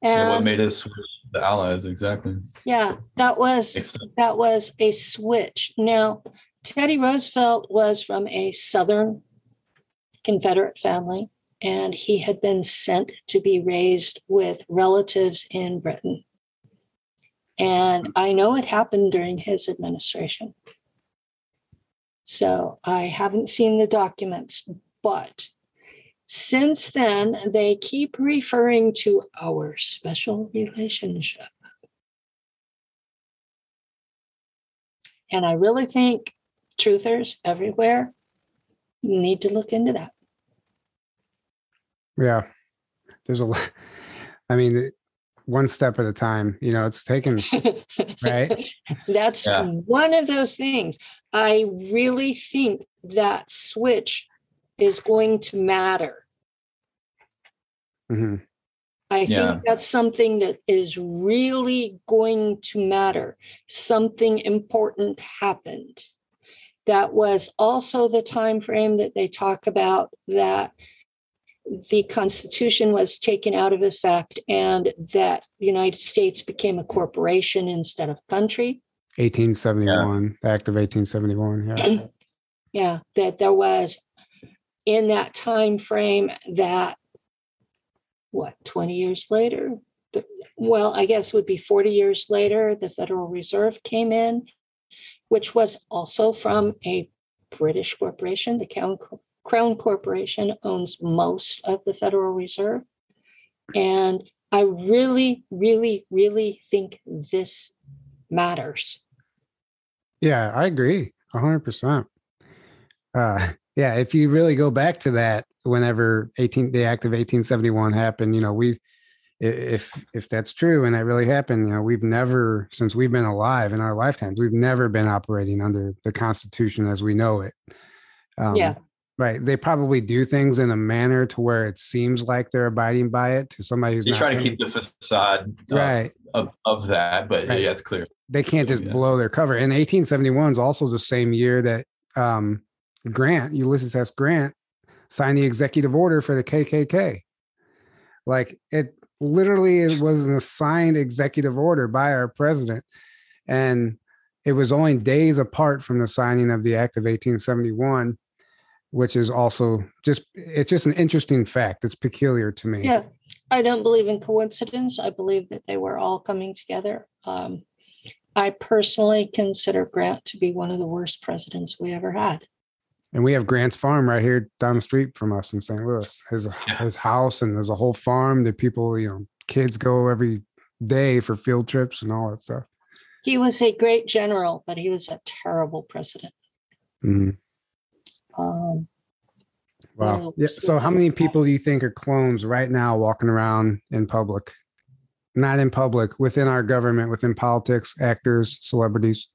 And what made us the allies exactly? Yeah, that was that was a switch. Now, Teddy Roosevelt was from a Southern Confederate family and he had been sent to be raised with relatives in Britain. And I know it happened during his administration. So I haven't seen the documents, but since then, they keep referring to our special relationship. And I really think truthers everywhere need to look into that. Yeah. There's a I mean, one step at a time, you know, it's taken, right? That's yeah. one of those things. I really think that switch is going to matter. Mm-hmm. I yeah. think that's something that is really going to matter. Something important happened. That was also the time frame that they talk about that the Constitution was taken out of effect and that the United States became a corporation instead of country. 1871, yeah. Act of 1871. Yeah. yeah, that there was in that time frame that what 20 years later the, well i guess would be 40 years later the federal reserve came in which was also from a british corporation the crown Crown Corporation owns most of the Federal Reserve. And I really, really, really think this matters. Yeah, I agree 100%. Uh, yeah, if you really go back to that, whenever 18 the act of 1871 happened, you know, we if if that's true and that really happened, you know, we've never since we've been alive in our lifetimes, we've never been operating under the Constitution as we know it. Um, yeah. Right. They probably do things in a manner to where it seems like they're abiding by it to somebody who's they try to keep the facade right. of, of that, but right. yeah, it's clear. They can't just yeah. blow their cover. And 1871 is also the same year that um, Grant, Ulysses S. Grant, signed the executive order for the KKK. Like it literally it was an assigned executive order by our president. And it was only days apart from the signing of the Act of 1871 which is also just it's just an interesting fact it's peculiar to me yeah i don't believe in coincidence i believe that they were all coming together um, i personally consider grant to be one of the worst presidents we ever had and we have grant's farm right here down the street from us in st louis his his house and there's a whole farm that people you know kids go every day for field trips and all that stuff he was a great general but he was a terrible president mm-hmm. Um, Wow. Yeah. So, how many people do you think are clones right now walking around in public? Not in public, within our government, within politics, actors, celebrities,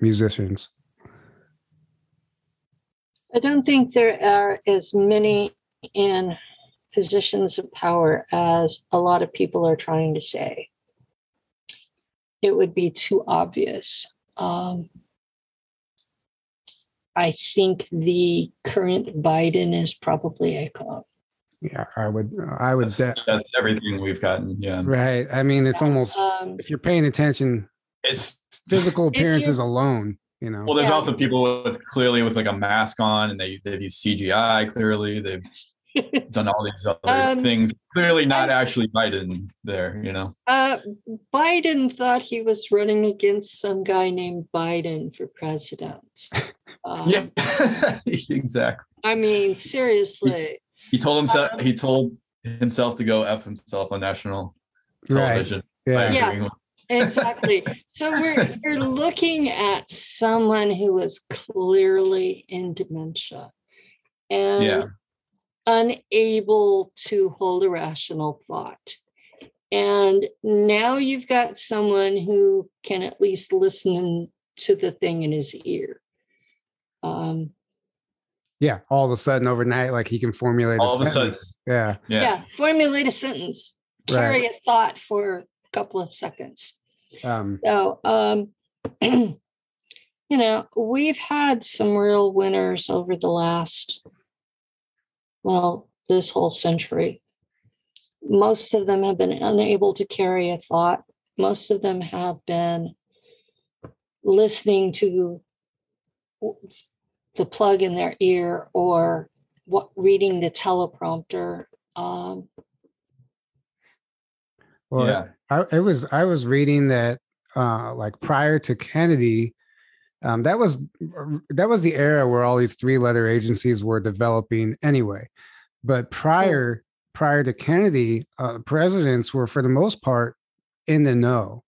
musicians. I don't think there are as many in positions of power as a lot of people are trying to say. It would be too obvious. Um, I think the current Biden is probably a clone. Yeah, I would. I would. That's, that's everything we've gotten. Yeah. Right. I mean, it's almost um, if you're paying attention, it's physical appearances alone. You know. Well, there's yeah. also people with clearly with like a mask on, and they they've used CGI. Clearly, they've done all these other um, things. Clearly, not I, actually Biden there. You know. Uh, Biden thought he was running against some guy named Biden for president. Um, yeah, exactly. I mean, seriously. He, he told himself. Um, he told himself to go f himself on national television. Right. Yeah. yeah exactly. So we're we're looking at someone who was clearly in dementia and yeah. unable to hold a rational thought. And now you've got someone who can at least listen to the thing in his ear. Um, yeah, all of a sudden overnight, like he can formulate all a sentence. A yeah. yeah. Yeah. Formulate a sentence. Carry right. a thought for a couple of seconds. Um, so um you know, we've had some real winners over the last well, this whole century. Most of them have been unable to carry a thought. Most of them have been listening to the plug in their ear or what reading the teleprompter. Um, well, yeah. I, I was I was reading that uh, like prior to Kennedy, um, that was that was the era where all these three letter agencies were developing anyway. But prior prior to Kennedy, uh, presidents were for the most part in the know.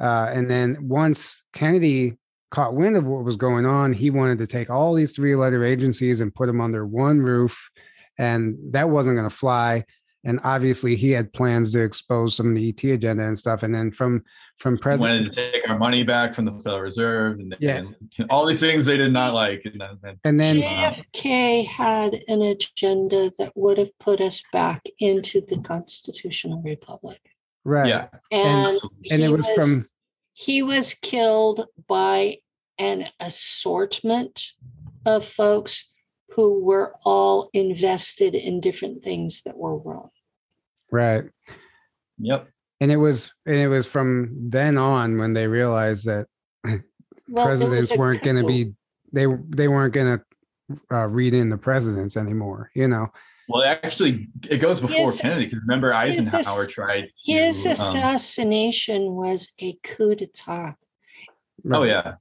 Uh, and then once Kennedy caught wind of what was going on, he wanted to take all these three letter agencies and put them under one roof. And that wasn't going to fly. And obviously, he had plans to expose some of the ET agenda and stuff. And then from from president, wanted to take our money back from the Federal Reserve, and, yeah. and all these things they did not like. And then, and then JFK had an agenda that would have put us back into the constitutional republic. Right. Yeah. And and, and it was, was from he was killed by an assortment of folks who were all invested in different things that were wrong. Right. Yep. And it was and it was from then on when they realized that well, presidents weren't going to be they they weren't going to uh, read in the presidents anymore, you know. Well, actually, it goes before his, Kennedy because remember Eisenhower his, tried. His to, um, assassination um, was a coup d'état. Oh yeah.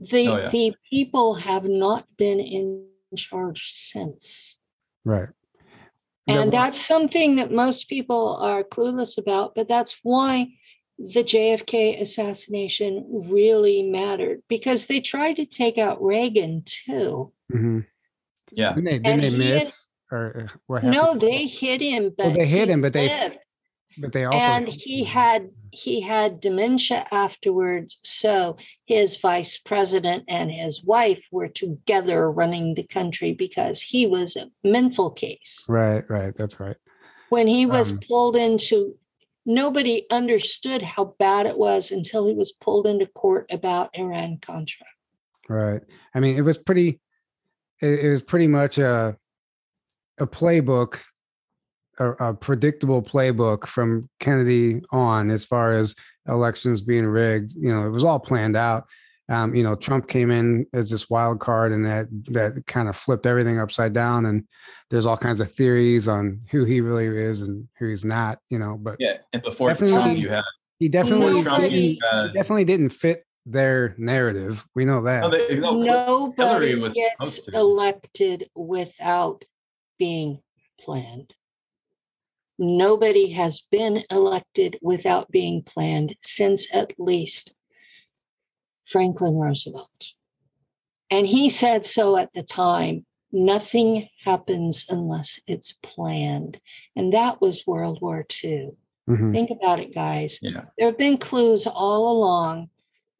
The oh, yeah. the people have not been in charge since. Right. And that's something that most people are clueless about, but that's why the JFK assassination really mattered because they tried to take out Reagan too. Mm-hmm. Yeah. Didn't they, didn't they miss? or uh, what happened? No, they hit him, but well, they hit him, but they lived. but they also and he had he had dementia afterwards. So his vice president and his wife were together running the country because he was a mental case. Right, right, that's right. When he was um, pulled into nobody understood how bad it was until he was pulled into court about Iran Contra. Right. I mean, it was pretty it, it was pretty much a a playbook, a, a, predictable playbook from Kennedy on, as far as elections being rigged. You know, it was all planned out. Um, you know, Trump came in as this wild card, and that that kind of flipped everything upside down. And there's all kinds of theories on who he really is and who he's not. You know, but yeah, and before Trump, you had he definitely Trump, he definitely didn't fit their narrative. We know that. No, they, no, Nobody gets elected without being planned. Nobody has been elected without being planned since at least Franklin Roosevelt. And he said so at the time Nothing happens unless it's planned. And that was World War II. Mm-hmm. Think about it, guys. Yeah. There have been clues all along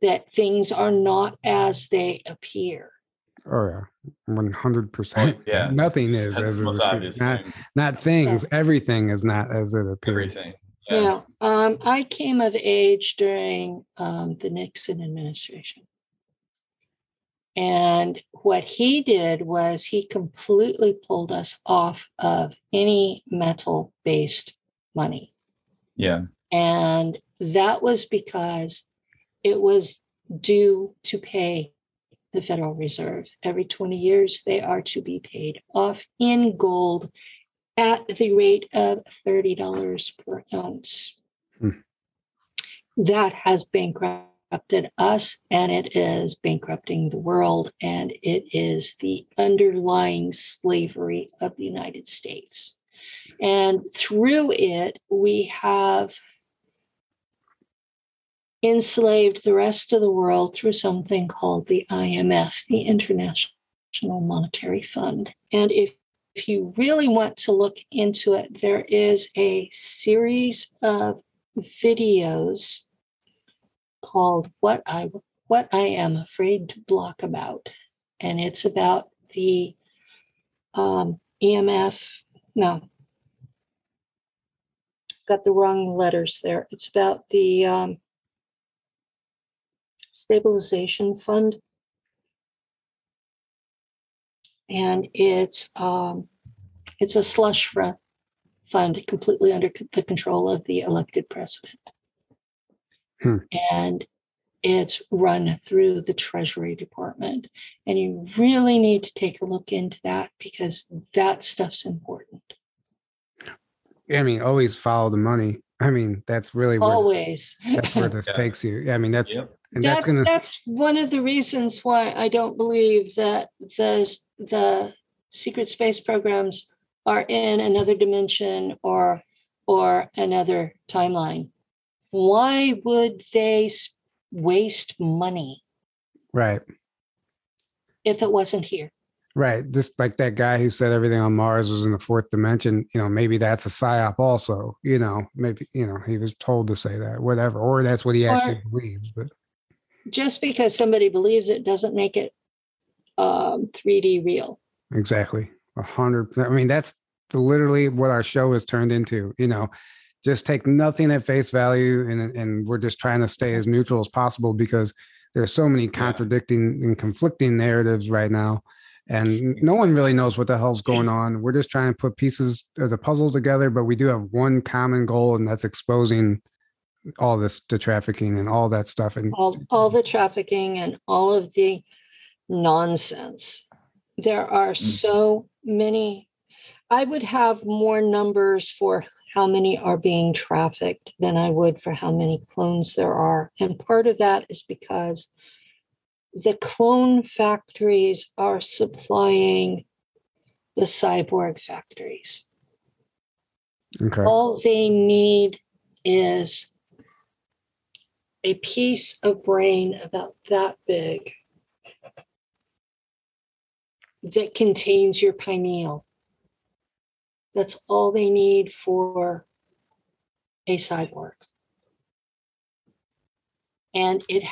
that things are not as they appear. Oh yeah, one hundred percent. Yeah, nothing is as it appears. Not, not things. Yeah. Everything is not as it appears. Everything. Yeah. yeah. Um, I came of age during um, the Nixon administration. And what he did was he completely pulled us off of any metal based money. Yeah. And that was because it was due to pay the Federal Reserve. Every 20 years, they are to be paid off in gold at the rate of $30 per ounce. Hmm. That has bankrupted us and it is bankrupting the world, and it is the underlying slavery of the United States. And through it, we have enslaved the rest of the world through something called the IMF, the International Monetary Fund. And if, if you really want to look into it, there is a series of videos called What I What I Am Afraid to Block About. And it's about the um, EMF, no, got the wrong letters there. It's about the um, stabilization fund. And it's um, it's a slush fund completely under the control of the elected president. Hmm. And it's run through the Treasury Department. And you really need to take a look into that because that stuff's important. I mean, always follow the money. I mean, that's really where, always that's where this yeah. takes you. I mean, that's yep. And that, that's gonna that's one of the reasons why I don't believe that the the secret space programs are in another dimension or or another timeline. Why would they waste money? Right. If it wasn't here. Right. Just like that guy who said everything on Mars was in the fourth dimension, you know, maybe that's a psyop also, you know, maybe, you know, he was told to say that, whatever, or that's what he actually or believes. But just because somebody believes it doesn't make it um, 3D real. Exactly. A hundred. I mean, that's literally what our show has turned into, you know, just take nothing at face value and, and we're just trying to stay as neutral as possible because there's so many contradicting and conflicting narratives right now and no one really knows what the hell's going on. We're just trying to put pieces as a puzzle together, but we do have one common goal, and that's exposing all this the trafficking and all that stuff and all, all the trafficking and all of the nonsense. There are mm. so many. I would have more numbers for how many are being trafficked than I would for how many clones there are. And part of that is because the clone factories are supplying the cyborg factories. Okay. All they need is a piece of brain about that big that contains your pineal. That's all they need for a cyborg. And it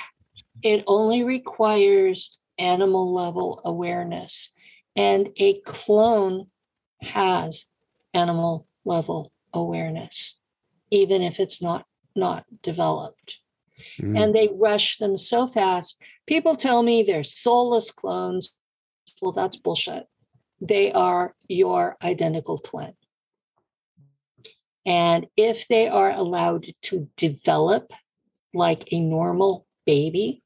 it only requires animal level awareness. And a clone has animal level awareness, even if it's not not developed. Mm. And they rush them so fast. People tell me they're soulless clones. Well, that's bullshit. They are your identical twin. And if they are allowed to develop like a normal baby,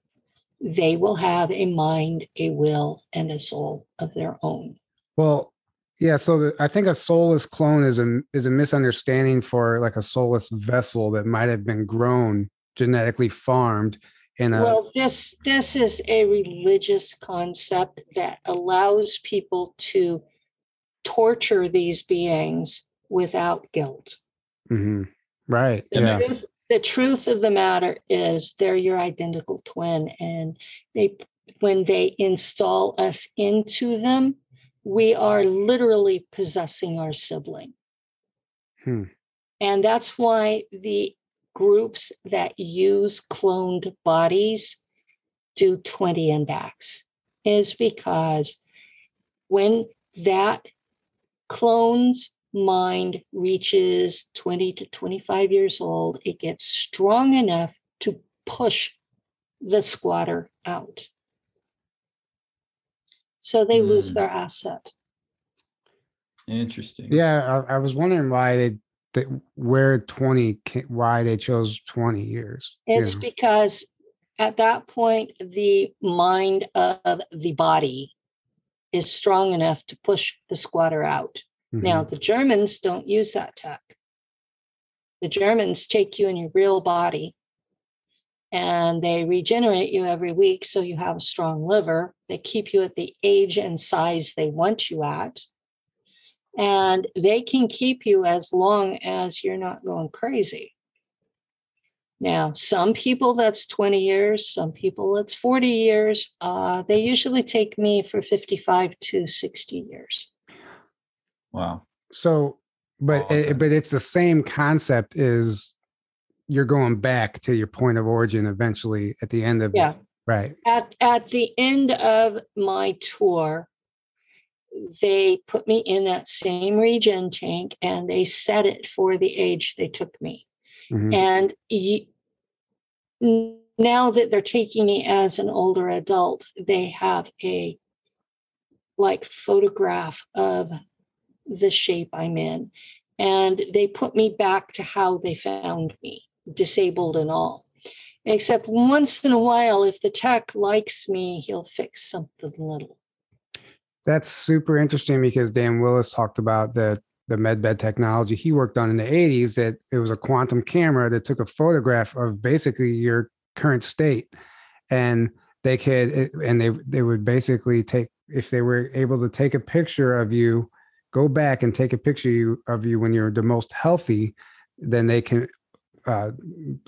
they will have a mind, a will, and a soul of their own. Well, yeah. So the, I think a soulless clone is a is a misunderstanding for like a soulless vessel that might have been grown genetically farmed in a. Well, this this is a religious concept that allows people to torture these beings without guilt. Mm-hmm. Right. yeah the truth of the matter is they're your identical twin and they when they install us into them we are literally possessing our sibling. Hmm. And that's why the groups that use cloned bodies do 20 and backs, is because when that clone's mind reaches 20 to 25 years old, it gets strong enough to push the squatter out. So they mm. lose hmm. their asset. Interesting. Yeah, I, I was wondering why they, they where 20 why they chose 20 years. It's you know? because at that point the mind of the body is strong enough to push the squatter out. Mm-hmm. Now, the Germans don't use that tech. The Germans take you in your real body and they regenerate you every week so you have a strong liver. They keep you at the age and size they want you at. And they can keep you as long as you're not going crazy. Now, some people that's 20 years, some people it's 40 years. Uh, they usually take me for 55 to 60 years. Wow. So, but it, but it's the same concept is you're going back to your point of origin eventually at the end of yeah. Right. At at the end of my tour, they put me in that same regen tank and they set it for the age they took me. Mm-hmm. And now that they're taking me as an older adult, they have a like photograph of the shape I'm in. And they put me back to how they found me, disabled and all. Except once in a while, if the tech likes me, he'll fix something little. That's super interesting because Dan Willis talked about the the medbed technology he worked on in the 80s that it was a quantum camera that took a photograph of basically your current state. And they could and they they would basically take if they were able to take a picture of you go back and take a picture of you when you're the most healthy then they can uh,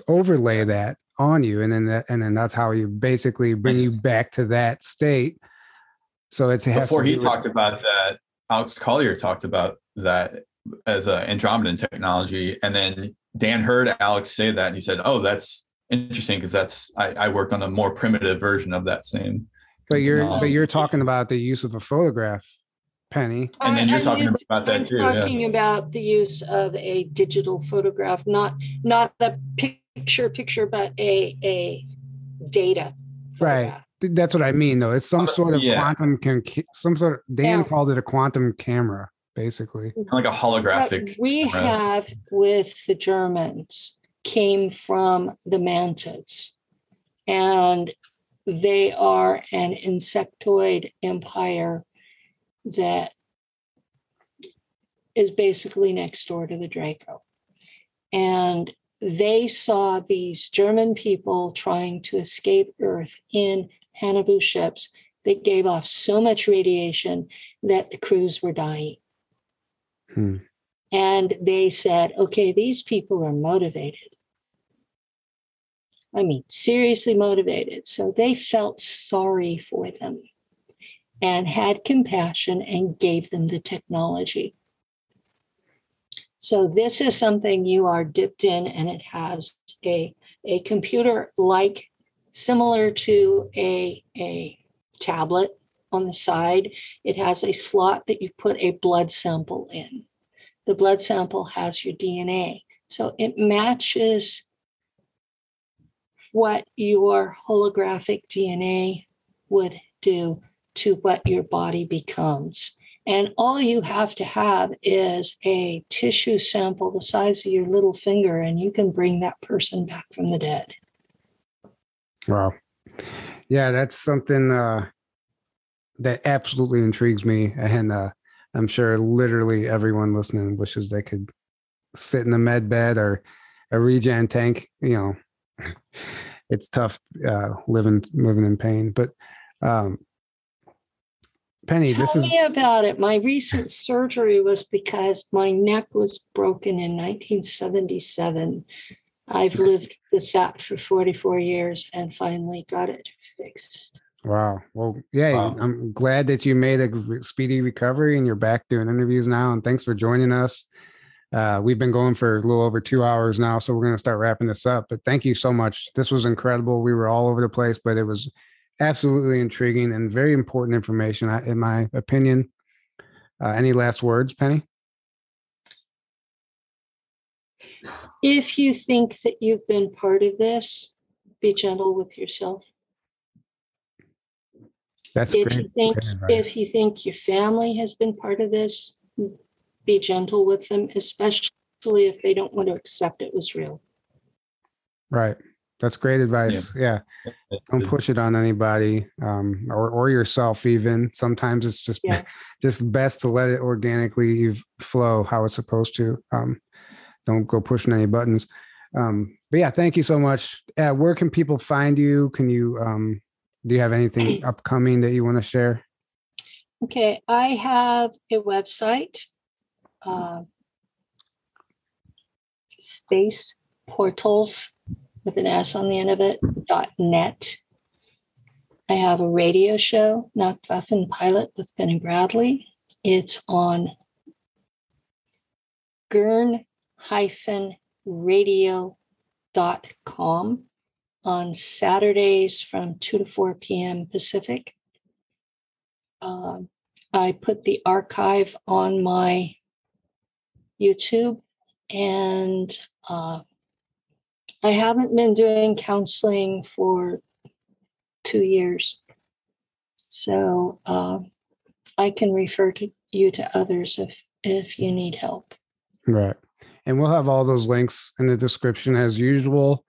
overlay that on you. And then that, and then that's how you basically bring you back to that state so it's before he talked about that alex collier talked about that as an Andromedan technology. And then Dan heard Alex say that and he said, Oh, that's interesting because that's I, I, worked on a more primitive version of that same. But you're but you're talking about the use of a photograph, Penny. Oh, and then you're talking about that too. Talking yeah. about the use of a digital photograph, not not a picture picture, but a a data. Photograph. Right that's what I mean, though. It's some uh, sort of yeah. quantum, can some sort of. Dan yeah. called it a quantum camera basically. Like a holographic. What we have with the Germans came from the mantids, and they are an insectoid empire that is basically next door to the Draco. And they saw these German people trying to escape Earth in Haunebu ships. They gave off so much radiation that the crews were dying. Hmm. And they said, okay, these people are motivated. I mean, seriously motivated. So they felt sorry for them and had compassion and gave them the technology. So this is something you are dipped in, and it has a, a computer like similar to a, a tablet on the side, it has a slot that you put a blood sample in. The blood sample has your DNA. So it matches what your holographic DNA would do to what your body becomes. And all you have to have is a tissue sample the size of your little finger, and you can bring that person back from the dead. Wow. Yeah, that's something uh, that absolutely intrigues me. And uh, I'm sure literally everyone listening wishes they could sit in a med bed or a regen tank. You know, it's tough uh, living living in pain. But um, Penny, Tell this is me about it. My recent surgery was because my neck was broken in 1977. I've lived with that for 44 years and finally got it fixed. Wow. Well, yeah, wow. I'm glad that you made a speedy recovery and you're back doing interviews now. And thanks for joining us. Uh, we've been going for a little over two hours now, so we're going to start wrapping this up. But thank you so much. This was incredible. We were all over the place, but it was absolutely intriguing and very important information, in my opinion. Uh, any last words, Penny? If you think that you've been part of this, be gentle with yourself. That's if great. you think if you think your family has been part of this, be gentle with them, especially if they don't want to accept it was real. Right. That's great advice. Yeah. yeah. Don't push it on anybody um, or, or yourself even. Sometimes it's just yeah. just best to let it organically flow how it's supposed to. Um, don't go pushing any buttons. Um, but yeah, thank you so much. Uh, where can people find you? Can you um, do you have anything upcoming that you want to share? Okay, I have a website, uh, Space Portals with an S on the end of it, dot net. I have a radio show, not Nachtwaffen Pilot with Penny Bradley. It's on gurn-radio.com on Saturdays from 2 to 4 p.m. Pacific. Uh, I put the archive on my YouTube and uh, I haven't been doing counseling for two years. So uh, I can refer to you to others if if you need help. Right. And we'll have all those links in the description as usual.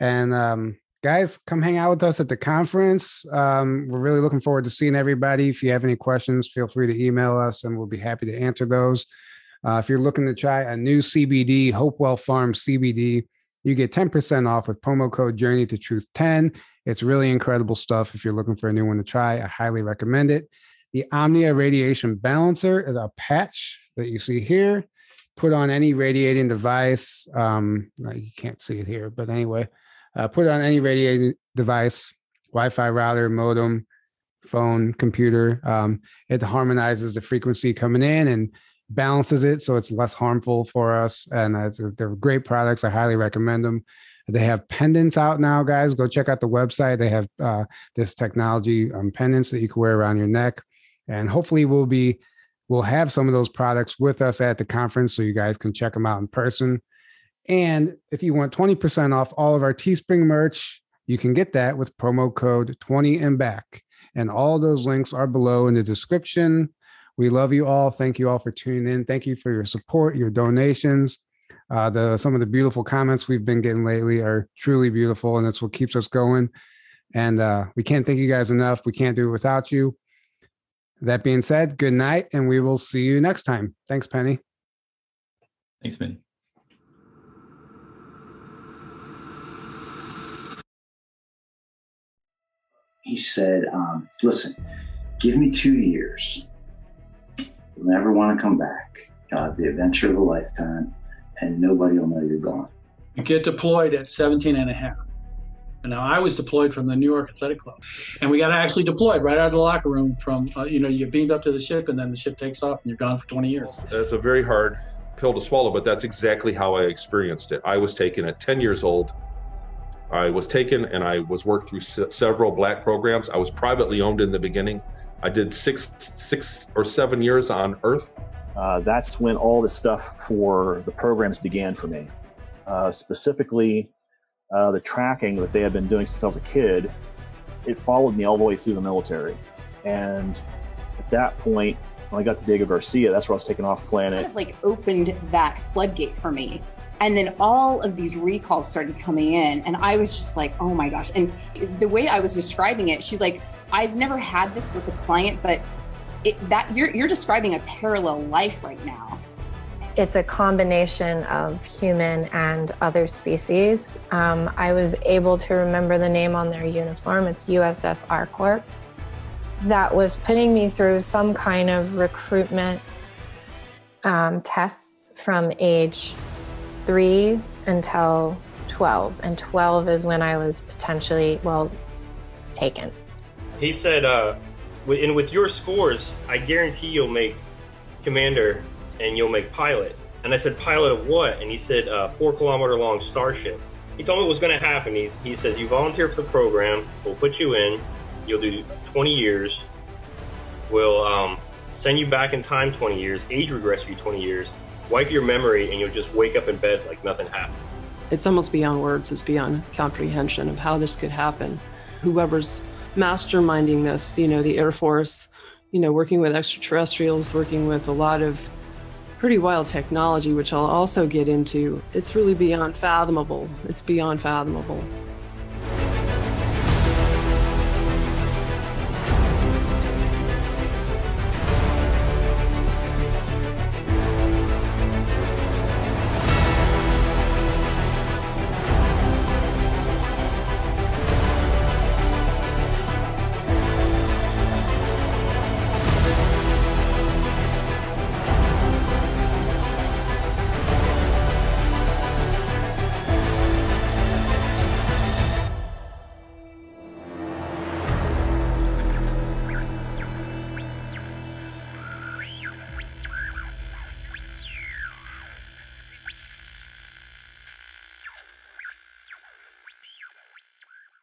And um, guys, come hang out with us at the conference. Um, we're really looking forward to seeing everybody. If you have any questions, feel free to email us and we'll be happy to answer those. Uh, if you're looking to try a new CBD, Hopewell Farm CBD, you get 10% off with promo code Journey to Truth 10. It's really incredible stuff. If you're looking for a new one to try, I highly recommend it. The Omnia Radiation Balancer is a patch that you see here. Put on any radiating device. Um, you can't see it here, but anyway, uh, put on any radiating device, Wi-Fi router, modem, phone, computer. Um, it harmonizes the frequency coming in and balances it so it's less harmful for us. And they're great products. I highly recommend them. They have pendants out now, guys. Go check out the website. They have uh, this technology um, pendants that you can wear around your neck, and hopefully we'll be we'll have some of those products with us at the conference, so you guys can check them out in person. And if you want 20% off all of our Teespring merch, you can get that with promo code 20 and back. And all those links are below in the description. We love you all. Thank you all for tuning in. Thank you for your support, your donations. Uh, the some of the beautiful comments we've been getting lately are truly beautiful, and that's what keeps us going. And uh, we can't thank you guys enough. We can't do it without you. That being said, good night, and we will see you next time. Thanks, Penny. Thanks, Penny. He said, um, "Listen, give me two years." You'll never want to come back. You'll the adventure of a lifetime, and nobody will know you're gone. You get deployed at 17 and a half. And now I was deployed from the New York Athletic Club, and we got actually deployed right out of the locker room. From uh, you know, you get beamed up to the ship, and then the ship takes off, and you're gone for 20 years. It's a very hard pill to swallow, but that's exactly how I experienced it. I was taken at 10 years old. I was taken, and I was worked through se- several black programs. I was privately owned in the beginning. I did six, six or seven years on Earth. Uh, that's when all the stuff for the programs began for me. Uh, specifically, uh, the tracking that they had been doing since I was a kid, it followed me all the way through the military. And at that point, when I got to Diego Garcia, that's where I was taken off planet. Kind of like opened that floodgate for me. And then all of these recalls started coming in, and I was just like, oh my gosh. And the way I was describing it, she's like, I've never had this with a client, but it, that you're you're describing a parallel life right now. It's a combination of human and other species. Um, I was able to remember the name on their uniform. It's USS ArcCorp. That was putting me through some kind of recruitment um, tests from age three until 12. And 12 is when I was potentially, well, taken. he said, uh, and with your scores, I guarantee you'll make commander and you'll make pilot. And I said, pilot of what? And he said, four kilometer long starship. He told me what was going to happen. He, he says, you volunteer for the program, we'll put you in, you'll do 20 years, we'll um, send you back in time 20 years, age regress you 20 years, wipe your memory, and you'll just wake up in bed like nothing happened. It's almost beyond words, it's beyond comprehension of how this could happen. Whoever's masterminding this, you know, the Air Force, you know, working with extraterrestrials, working with a lot of pretty wild technology, which I'll also get into. It's really beyond fathomable. It's beyond fathomable.